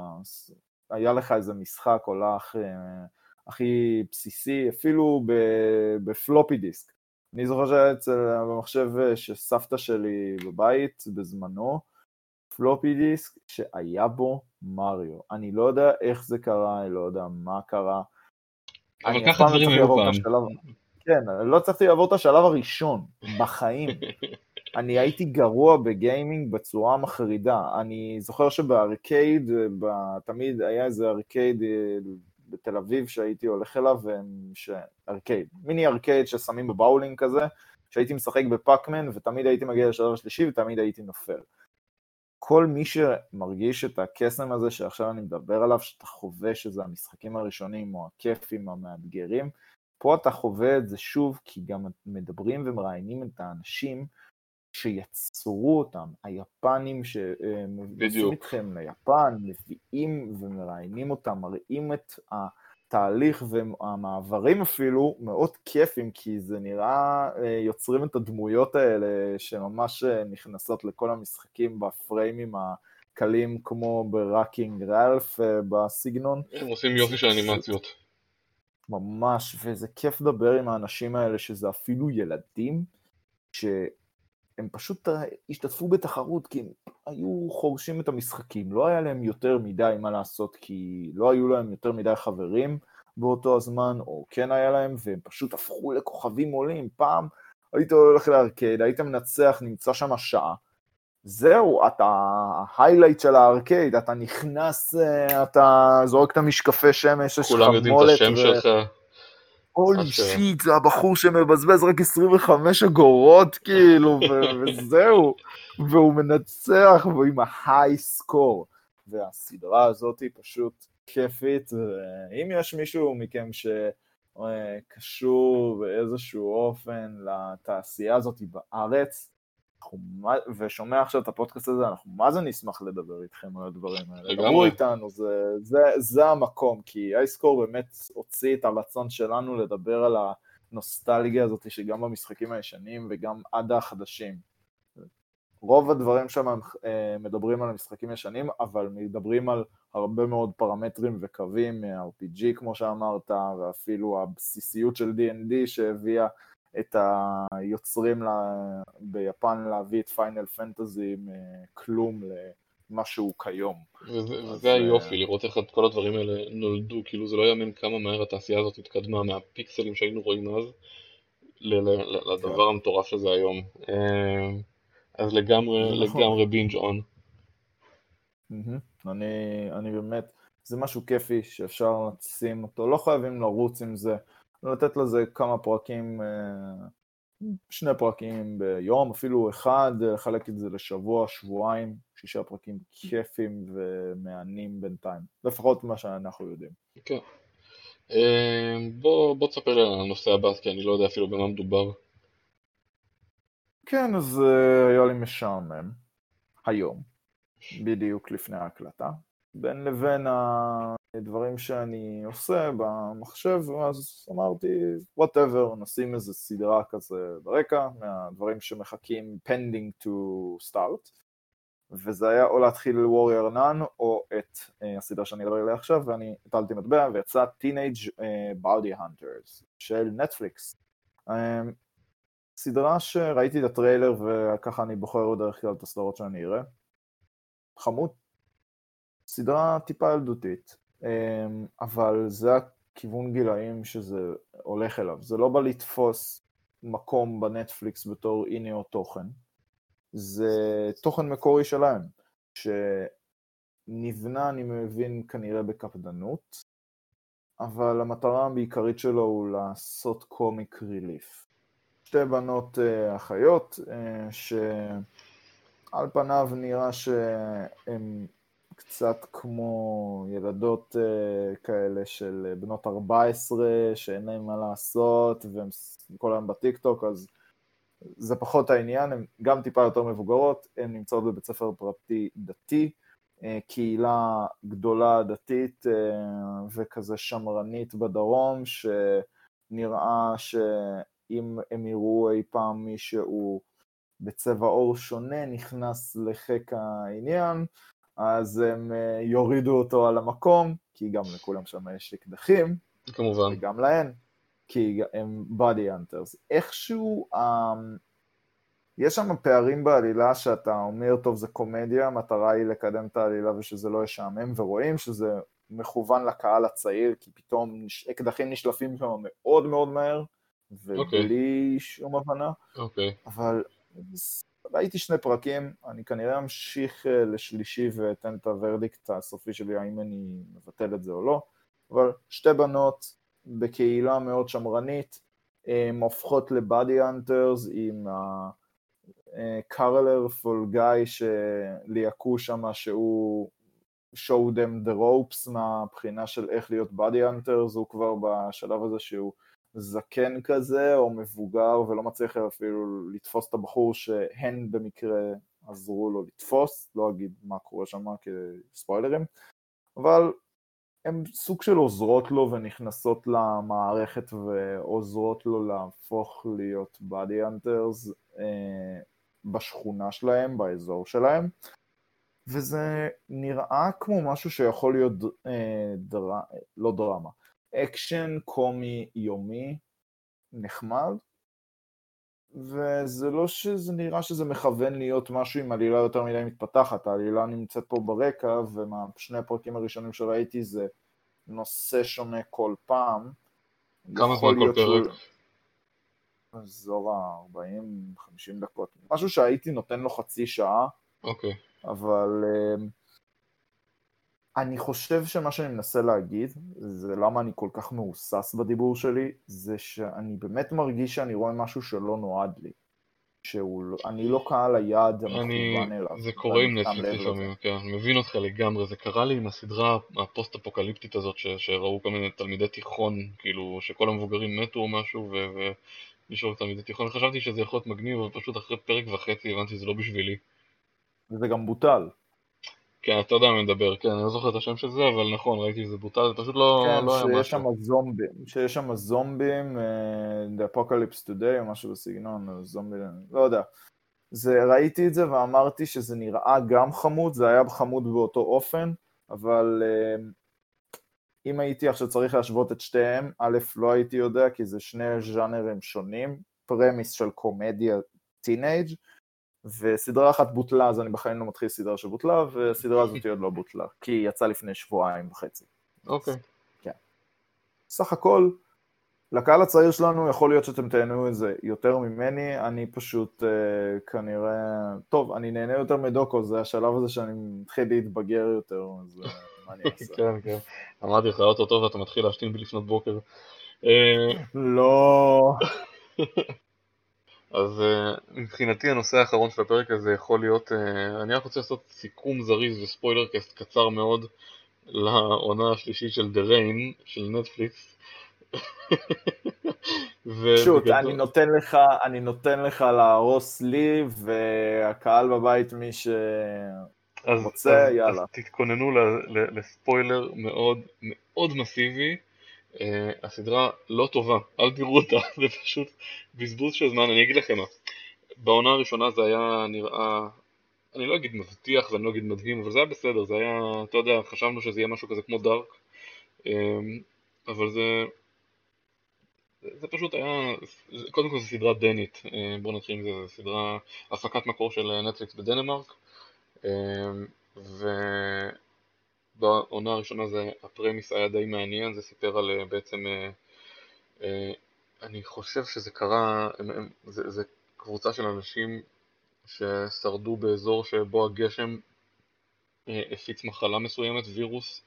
היה לך איזה משחק עולך אה, הכי בסיסי, אפילו בפלופי דיסק. אני זוכר שהיה אצל במחשב של סבתא שלי בבית בזמנו, פלופי דיסק שהיה בו מריו. אני לא יודע איך זה קרה, אני לא יודע מה קרה, אבל ככה דברים היו פעם. כן, לא הצלחתי לעבור את השלב הראשון בחיים. אני הייתי גרוע בגיימינג בצורה מחרידה. אני זוכר שבארקייד, תמיד היה איזה ארקייד אה, בתל אביב שהייתי הולך אליו, ש... ארקייד, מיני ארקייד ששמים בבאולינג כזה, שהייתי משחק בפאקמן ותמיד הייתי מגיע לשלב השלישי ותמיד הייתי נופל. כל מי שמרגיש את הקסם הזה שעכשיו אני מדבר עליו, שאתה חווה שזה המשחקים הראשונים או הכיפים, המאתגרים, פה אתה חווה את זה שוב, כי גם מדברים ומראיינים את האנשים שיצרו אותם, היפנים שמביאים אתכם ליפן, מביאים ומראיינים אותם, מראים את ה... התהליך והמעברים אפילו מאוד כיפים, כי זה נראה, אה, יוצרים את הדמויות האלה שממש אה, נכנסות לכל המשחקים בפריימים הקלים כמו בראקינג ראלף אה, בסגנון. הם עושים יופי של אנימציות. ממש, וזה כיף לדבר עם האנשים האלה שזה אפילו ילדים, ש... הם פשוט השתתפו בתחרות כי הם היו חורשים את המשחקים, לא היה להם יותר מדי מה לעשות כי לא היו להם יותר מדי חברים באותו הזמן, או כן היה להם, והם פשוט הפכו לכוכבים עולים. פעם היית הולך לארקייד, היית מנצח, נמצא שם שעה. זהו, אתה ההיילייט של הארקייד, אתה נכנס, אה, אתה זורק את המשקפי שמש, יש לך מולת. כולם יודעים את השם ו... שלך. הולי שיט, זה הבחור שמבזבז רק 25 אגורות, כאילו, וזהו. והוא מנצח, והוא עם ההיי סקור. והסדרה הזאת היא פשוט כיפית, ואם יש מישהו מכם שקשור באיזשהו אופן לתעשייה הזאת בארץ, ושומע עכשיו את הפודקאסט הזה, אנחנו מה זה נשמח לדבר איתכם על הדברים האלה. דברו איתנו, זה, זה, זה המקום, כי אייסקור באמת הוציא את הרצון שלנו לדבר על הנוסטלגיה הזאת שגם במשחקים הישנים וגם עד החדשים. רוב הדברים שם אה, מדברים על משחקים ישנים, אבל מדברים על הרבה מאוד פרמטרים וקווים, RPG כמו שאמרת, ואפילו הבסיסיות של D&D שהביאה את היוצרים ביפן להביא את פיינל פנטזי מכלום למשהו כיום. וזה היופי, לראות איך כל הדברים האלה נולדו, כאילו זה לא יאמן כמה מהר התעשייה הזאת התקדמה מהפיקסלים שהיינו רואים אז לדבר כן. המטורף הזה היום. אה, אז לגמרי, נכון. לגמרי בינג' און. אני, אני באמת, זה משהו כיפי שאפשר לשים אותו, לא חייבים לרוץ עם זה, לתת לזה כמה פרקים, אה, שני פרקים ביום, אפילו אחד, לחלק את זה לשבוע, שבועיים, שישה פרקים כיפים ומהנים בינתיים, לפחות מה שאנחנו יודעים. כן. אה, בוא, בוא תספר לי על הנושא הבא, כי אני לא יודע אפילו במה מדובר. כן, אז uh, היה לי משעמם, היום, בדיוק לפני ההקלטה. בין לבין הדברים שאני עושה במחשב, אז אמרתי, whatever, נשים איזה סדרה כזה ברקע, מהדברים שמחכים pending to start, וזה היה או להתחיל warrior none, או את uh, הסדרה שאני אדבר עליה עכשיו, ואני הטלתי מטבע, ויצא Teenage uh, Body Hunters של נטפליקס. Um, סדרה שראיתי את הטריילר וככה אני בוחר בדרך כלל את הסדרות שאני אראה. חמוד. סדרה טיפה ילדותית, אבל זה הכיוון גילאים שזה הולך אליו. זה לא בא לתפוס מקום בנטפליקס בתור הנה או תוכן. זה תוכן מקורי שלהם, שנבנה, אני מבין, כנראה בקפדנות, אבל המטרה העיקרית שלו הוא לעשות קומיק ריליף. שתי בנות אה, אחיות, אה, שעל פניו נראה שהן קצת כמו ילדות אה, כאלה של בנות 14 שאין להן מה לעשות והן כל היום בטיקטוק, אז זה פחות העניין, הן גם טיפה יותר מבוגרות, הן נמצאות בבית ספר פרטי דתי, קהילה גדולה דתית וכזה שמרנית בדרום, שנראה ש... אם הם יראו אי פעם מישהו בצבע עור שונה נכנס לחיק העניין, אז הם אה, יורידו אותו על המקום, כי גם לכולם שם יש אקדחים. כמובן. וגם להן, כי הם body hunters. איכשהו, um, יש שם פערים בעלילה שאתה אומר, טוב, זה קומדיה, המטרה היא לקדם את העלילה ושזה לא ישעמם, ורואים שזה מכוון לקהל הצעיר, כי פתאום אקדחים נשלפים שם מאוד מאוד מהר, ובלי okay. אוקיי. שום הבנה, okay. אוקיי. אבל ראיתי שני פרקים, אני כנראה אמשיך אה, לשלישי ואתן את הוורדיקט הסופי שלי האם אני מבטל את זה או לא, אבל שתי בנות בקהילה מאוד שמרנית, הן הופכות לבאדי אנטרס עם ה-colorful guy שליהקו שם שהוא show them the ropes מהבחינה של איך להיות באדי אנטרס, הוא כבר בשלב הזה שהוא זקן כזה או מבוגר ולא מצליח אפילו לתפוס את הבחור שהן במקרה עזרו לו לתפוס, לא אגיד מה קורה שם כספוילרים, אבל הן סוג של עוזרות לו ונכנסות למערכת ועוזרות לו להפוך להיות bounty hunters אה, בשכונה שלהם, באזור שלהם, וזה נראה כמו משהו שיכול להיות אה, דר... לא דרמה, אקשן קומי יומי נחמד, וזה לא שזה נראה שזה מכוון להיות משהו עם עלילה יותר מדי מתפתחת, העלילה נמצאת פה ברקע, ומהשני הפרקים הראשונים שראיתי זה נושא שונה כל פעם. כמה זמן כל פרק? אזור ה-40-50 דקות, משהו שהייתי נותן לו חצי שעה, אוקיי. Okay. אבל... Uh, אני חושב שמה שאני מנסה להגיד, זה למה אני כל כך מהוסס בדיבור שלי, זה שאני באמת מרגיש שאני רואה משהו שלא נועד לי. שאני לא, לא קהל היעד המכוון אליו. זה קורה עם נטפליקס לפעמים, כן, אני מבין אותך לגמרי, זה קרה לי עם הסדרה הפוסט-אפוקליפטית הזאת ש, שראו כל מיני תלמידי תיכון, כאילו שכל המבוגרים מתו או משהו ונשארו תלמידי תיכון, חשבתי שזה יכול להיות מגניב, אבל פשוט אחרי פרק וחצי הבנתי שזה לא בשבילי. וזה גם בוטל. כן, אתה יודע מי מדבר, כן, אני לא זוכר את השם של זה, אבל נכון, ראיתי שזה בוטל, זה פשוט לא, כן, לא היה משהו. שיש שם זומבים, שיש שם זומבים, uh, The Apocalypse Today או משהו בסגנון, זומבים, לא יודע. זה, ראיתי את זה ואמרתי שזה נראה גם חמוד, זה היה חמוד באותו אופן, אבל אה, אם הייתי עכשיו צריך להשוות את שתיהם, א', לא הייתי יודע, כי זה שני ז'אנרים שונים, premise של קומדיה teenage וסדרה אחת בוטלה, אז אני בחיים לא מתחיל סדרה שבוטלה, והסדרה הזאת עוד לא בוטלה, כי היא יצאה לפני שבועיים וחצי. אוקיי. אוקיי. כן. סך הכל, לקהל הצעיר שלנו יכול להיות שאתם תהנו את זה יותר ממני, אני פשוט uh, כנראה, טוב, אני נהנה יותר מדוקו, זה השלב הזה שאני מתחיל להתבגר יותר, אז uh, מה אני אעשה? כן, כן, אמרתי לך, אוטוטו ואתה מתחיל להשתין בלפנות בוקר. לא. אז uh, מבחינתי הנושא האחרון של הפרק הזה יכול להיות, uh, אני רק רוצה לעשות סיכום זריז וספוילר קאסט קצר מאוד לעונה השלישית של The Rain של נטפליקס. פשוט, אני נותן לך, אני נותן לך להרוס לי, והקהל בבית, מי שרוצה, יאללה. אז תתכוננו לספוילר מאוד מאוד מסיבי. Uh, הסדרה לא טובה, אל תראו אותה, זה פשוט בזבוז של זמן, אני אגיד לכם מה. בעונה הראשונה זה היה נראה, אני לא אגיד מבטיח ואני לא אגיד מדהים, אבל זה היה בסדר, זה היה, אתה יודע, חשבנו שזה יהיה משהו כזה כמו דארק, um, אבל זה, זה פשוט היה, קודם כל זו סדרה דנית, אה, בואו נתחיל עם זה, זו סדרה, הפקת מקור של נטפליקס בדנמרק, ובעונה הראשונה זה, הפרמיס היה די מעניין, זה סיפר על אה, בעצם, אה, אני חושב שזה קרה, זה, זה קבוצה של אנשים ששרדו באזור שבו הגשם הפיץ מחלה מסוימת, וירוס,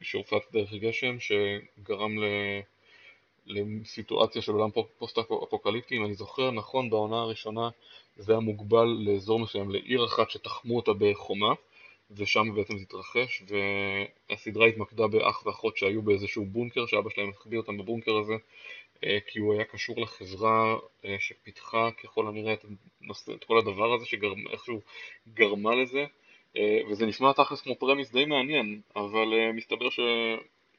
שהופץ דרך גשם, שגרם ל... לסיטואציה של עולם פוסט-אפוקליפטי, אם אני זוכר נכון, בעונה הראשונה זה היה מוגבל לאזור מסוים, לעיר אחת שתחמו אותה בחומה, ושם בעצם זה התרחש, והסדרה התמקדה באח ואחות שהיו באיזשהו בונקר, שאבא שלהם החביא אותם בבונקר הזה, אה, כי הוא היה קשור לחברה אה, שפיתחה ככל הנראה את, הנושא, את כל הדבר הזה, שאיכשהו גרמה לזה, אה, וזה נשמע תכלס כמו פרמיס די מעניין, אבל מסתבר ש...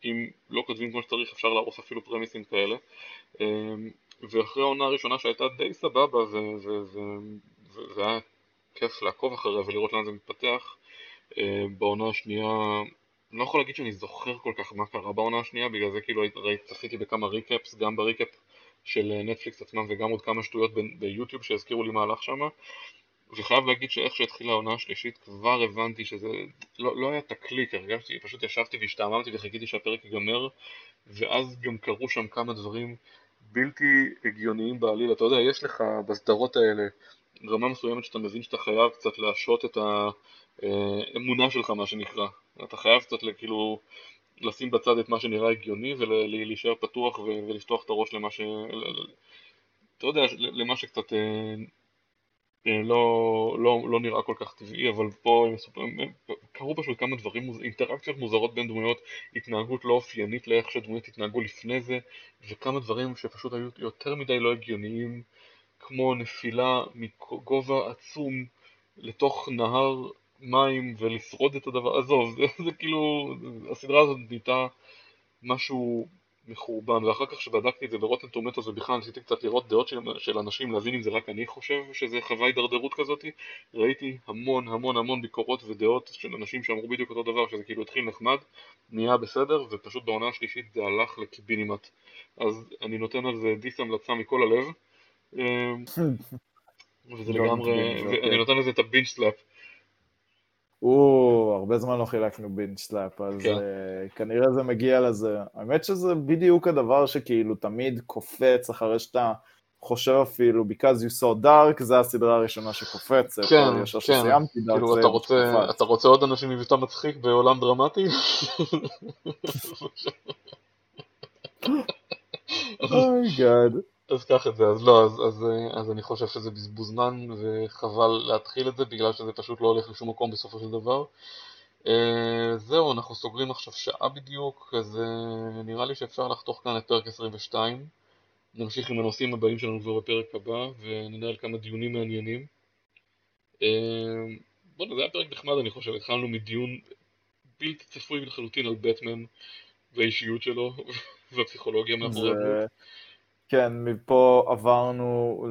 אם לא כותבים כמו שצריך אפשר להרוס אפילו פרמיסים כאלה ואחרי העונה הראשונה שהייתה די סבבה וזה היה כיף לעקוב אחריה ולראות לאן זה מתפתח בעונה השנייה אני לא יכול להגיד שאני זוכר כל כך מה קרה בעונה השנייה בגלל זה כאילו צפיתי בכמה recaps גם ב recap של נטפליקס עצמם וגם עוד כמה שטויות ביוטיוב שהזכירו לי מה הלך שמה. וחייב להגיד שאיך שהתחילה העונה השלישית כבר הבנתי שזה לא, לא היה את הקליק, הרגשתי, פשוט ישבתי והשתעממתי וחיכיתי שהפרק ייגמר ואז גם קרו שם כמה דברים בלתי הגיוניים בעליל, אתה יודע, יש לך בסדרות האלה רמה מסוימת שאתה מבין שאתה חייב קצת להשעות את האמונה שלך מה שנקרא, אתה חייב קצת כאילו לשים בצד את מה שנראה הגיוני ולהישאר פתוח ולפתוח את הראש למה ש... אתה יודע, למה שקצת אה, אה, לא, לא, לא נראה כל כך טבעי, אבל פה הם, הם, הם, קרו פשוט כמה דברים, אינטראקציות מוזרות בין דמויות, התנהגות לא אופיינית לאיך שדמויות התנהגו לפני זה, וכמה דברים שפשוט היו יותר מדי לא הגיוניים, כמו נפילה מגובה עצום לתוך נהר מים ולשרוד את הדבר, עזוב, זה, זה כאילו, הסדרה הזאת נהייתה משהו מחורבן, ואחר כך שבדקתי את זה ברוטן טומטוס ובכלל ניסיתי קצת לראות דעות של, של אנשים, להבין אם זה רק אני חושב שזה חווה הידרדרות כזאת, ראיתי המון המון המון ביקורות ודעות של אנשים שאמרו בדיוק אותו דבר, שזה כאילו התחיל נחמד, נהיה בסדר, ופשוט בעונה השלישית זה הלך לקיבינימט. אז אני נותן על זה דיס המלצה מכל הלב, אמ, וזה לגמרי, ואני נותן לזה את ה binge slap. או, הרבה זמן לא חילקנו binge slap, אז כן. אה, כנראה זה מגיע לזה. האמת שזה בדיוק הדבר שכאילו תמיד קופץ אחרי שאתה חושב אפילו, because you saw Dark, זה הסדרה הראשונה שקופצת. כן, כן. שסיימתי דארק כאילו, אתה רוצה, אתה רוצה עוד אנשים עם מבטא מצחיק בעולם דרמטי? אוי גאד. אז קח את זה, אז לא, אז, אז, אז אני חושב שזה בזבוז זמן וחבל להתחיל את זה בגלל שזה פשוט לא הולך לשום מקום בסופו של דבר. Uh, זהו, אנחנו סוגרים עכשיו שעה בדיוק, אז uh, נראה לי שאפשר לחתוך כאן את פרק 22. נמשיך עם הנושאים הבאים שלנו כבר בפרק הבא וננהל כמה דיונים מעניינים. Uh, בוא'נה, זה היה פרק נחמד אני חושב, התחלנו מדיון בלתי צפוי לחלוטין על בטמן והאישיות שלו והפסיכולוגיה מאחורי זה... כן, מפה עברנו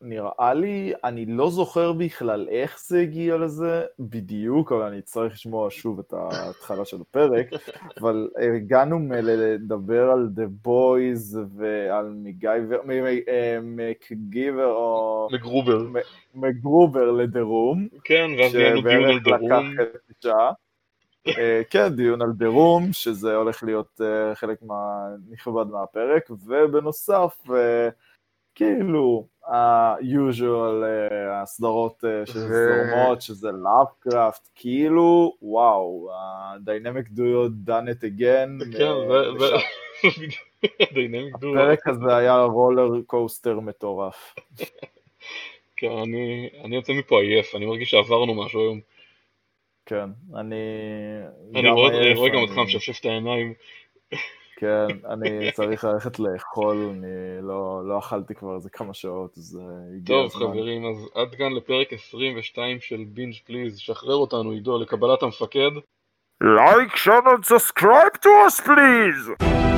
נראה לי, אני לא זוכר בכלל איך זה הגיע לזה בדיוק, אבל אני צריך לשמוע שוב את ההתחלה של הפרק, אבל הגענו מלדבר על The Boys ועל מגייבר, מקגיבר או... מגרובר. מגרובר לדרום. כן, ואז נהיינו דיון על דרום. שבערך לקח חצי שעה. כן, דיון על דרום, שזה הולך להיות חלק נכבד מהפרק, ובנוסף, כאילו, ה-usual, הסדרות שזורמות, שזה לאפקראפט, כאילו, וואו, ה-Dynamic Duo done it again. כן, Duo. הפרק הזה היה רולר קוסטר מטורף. כן, אני יוצא מפה עייף, אני מרגיש שעברנו משהו היום. כן, אני... אני רואה גם אותך משפשף את העיניים. כן, אני צריך ללכת לאכול, אני לא, לא אכלתי כבר איזה כמה שעות, אז הגיע הזמן. טוב חברים, אז עד כאן לפרק 22 של בינג' פליז, שחרר אותנו עידו לקבלת המפקד. Like, share and subscribe to us please!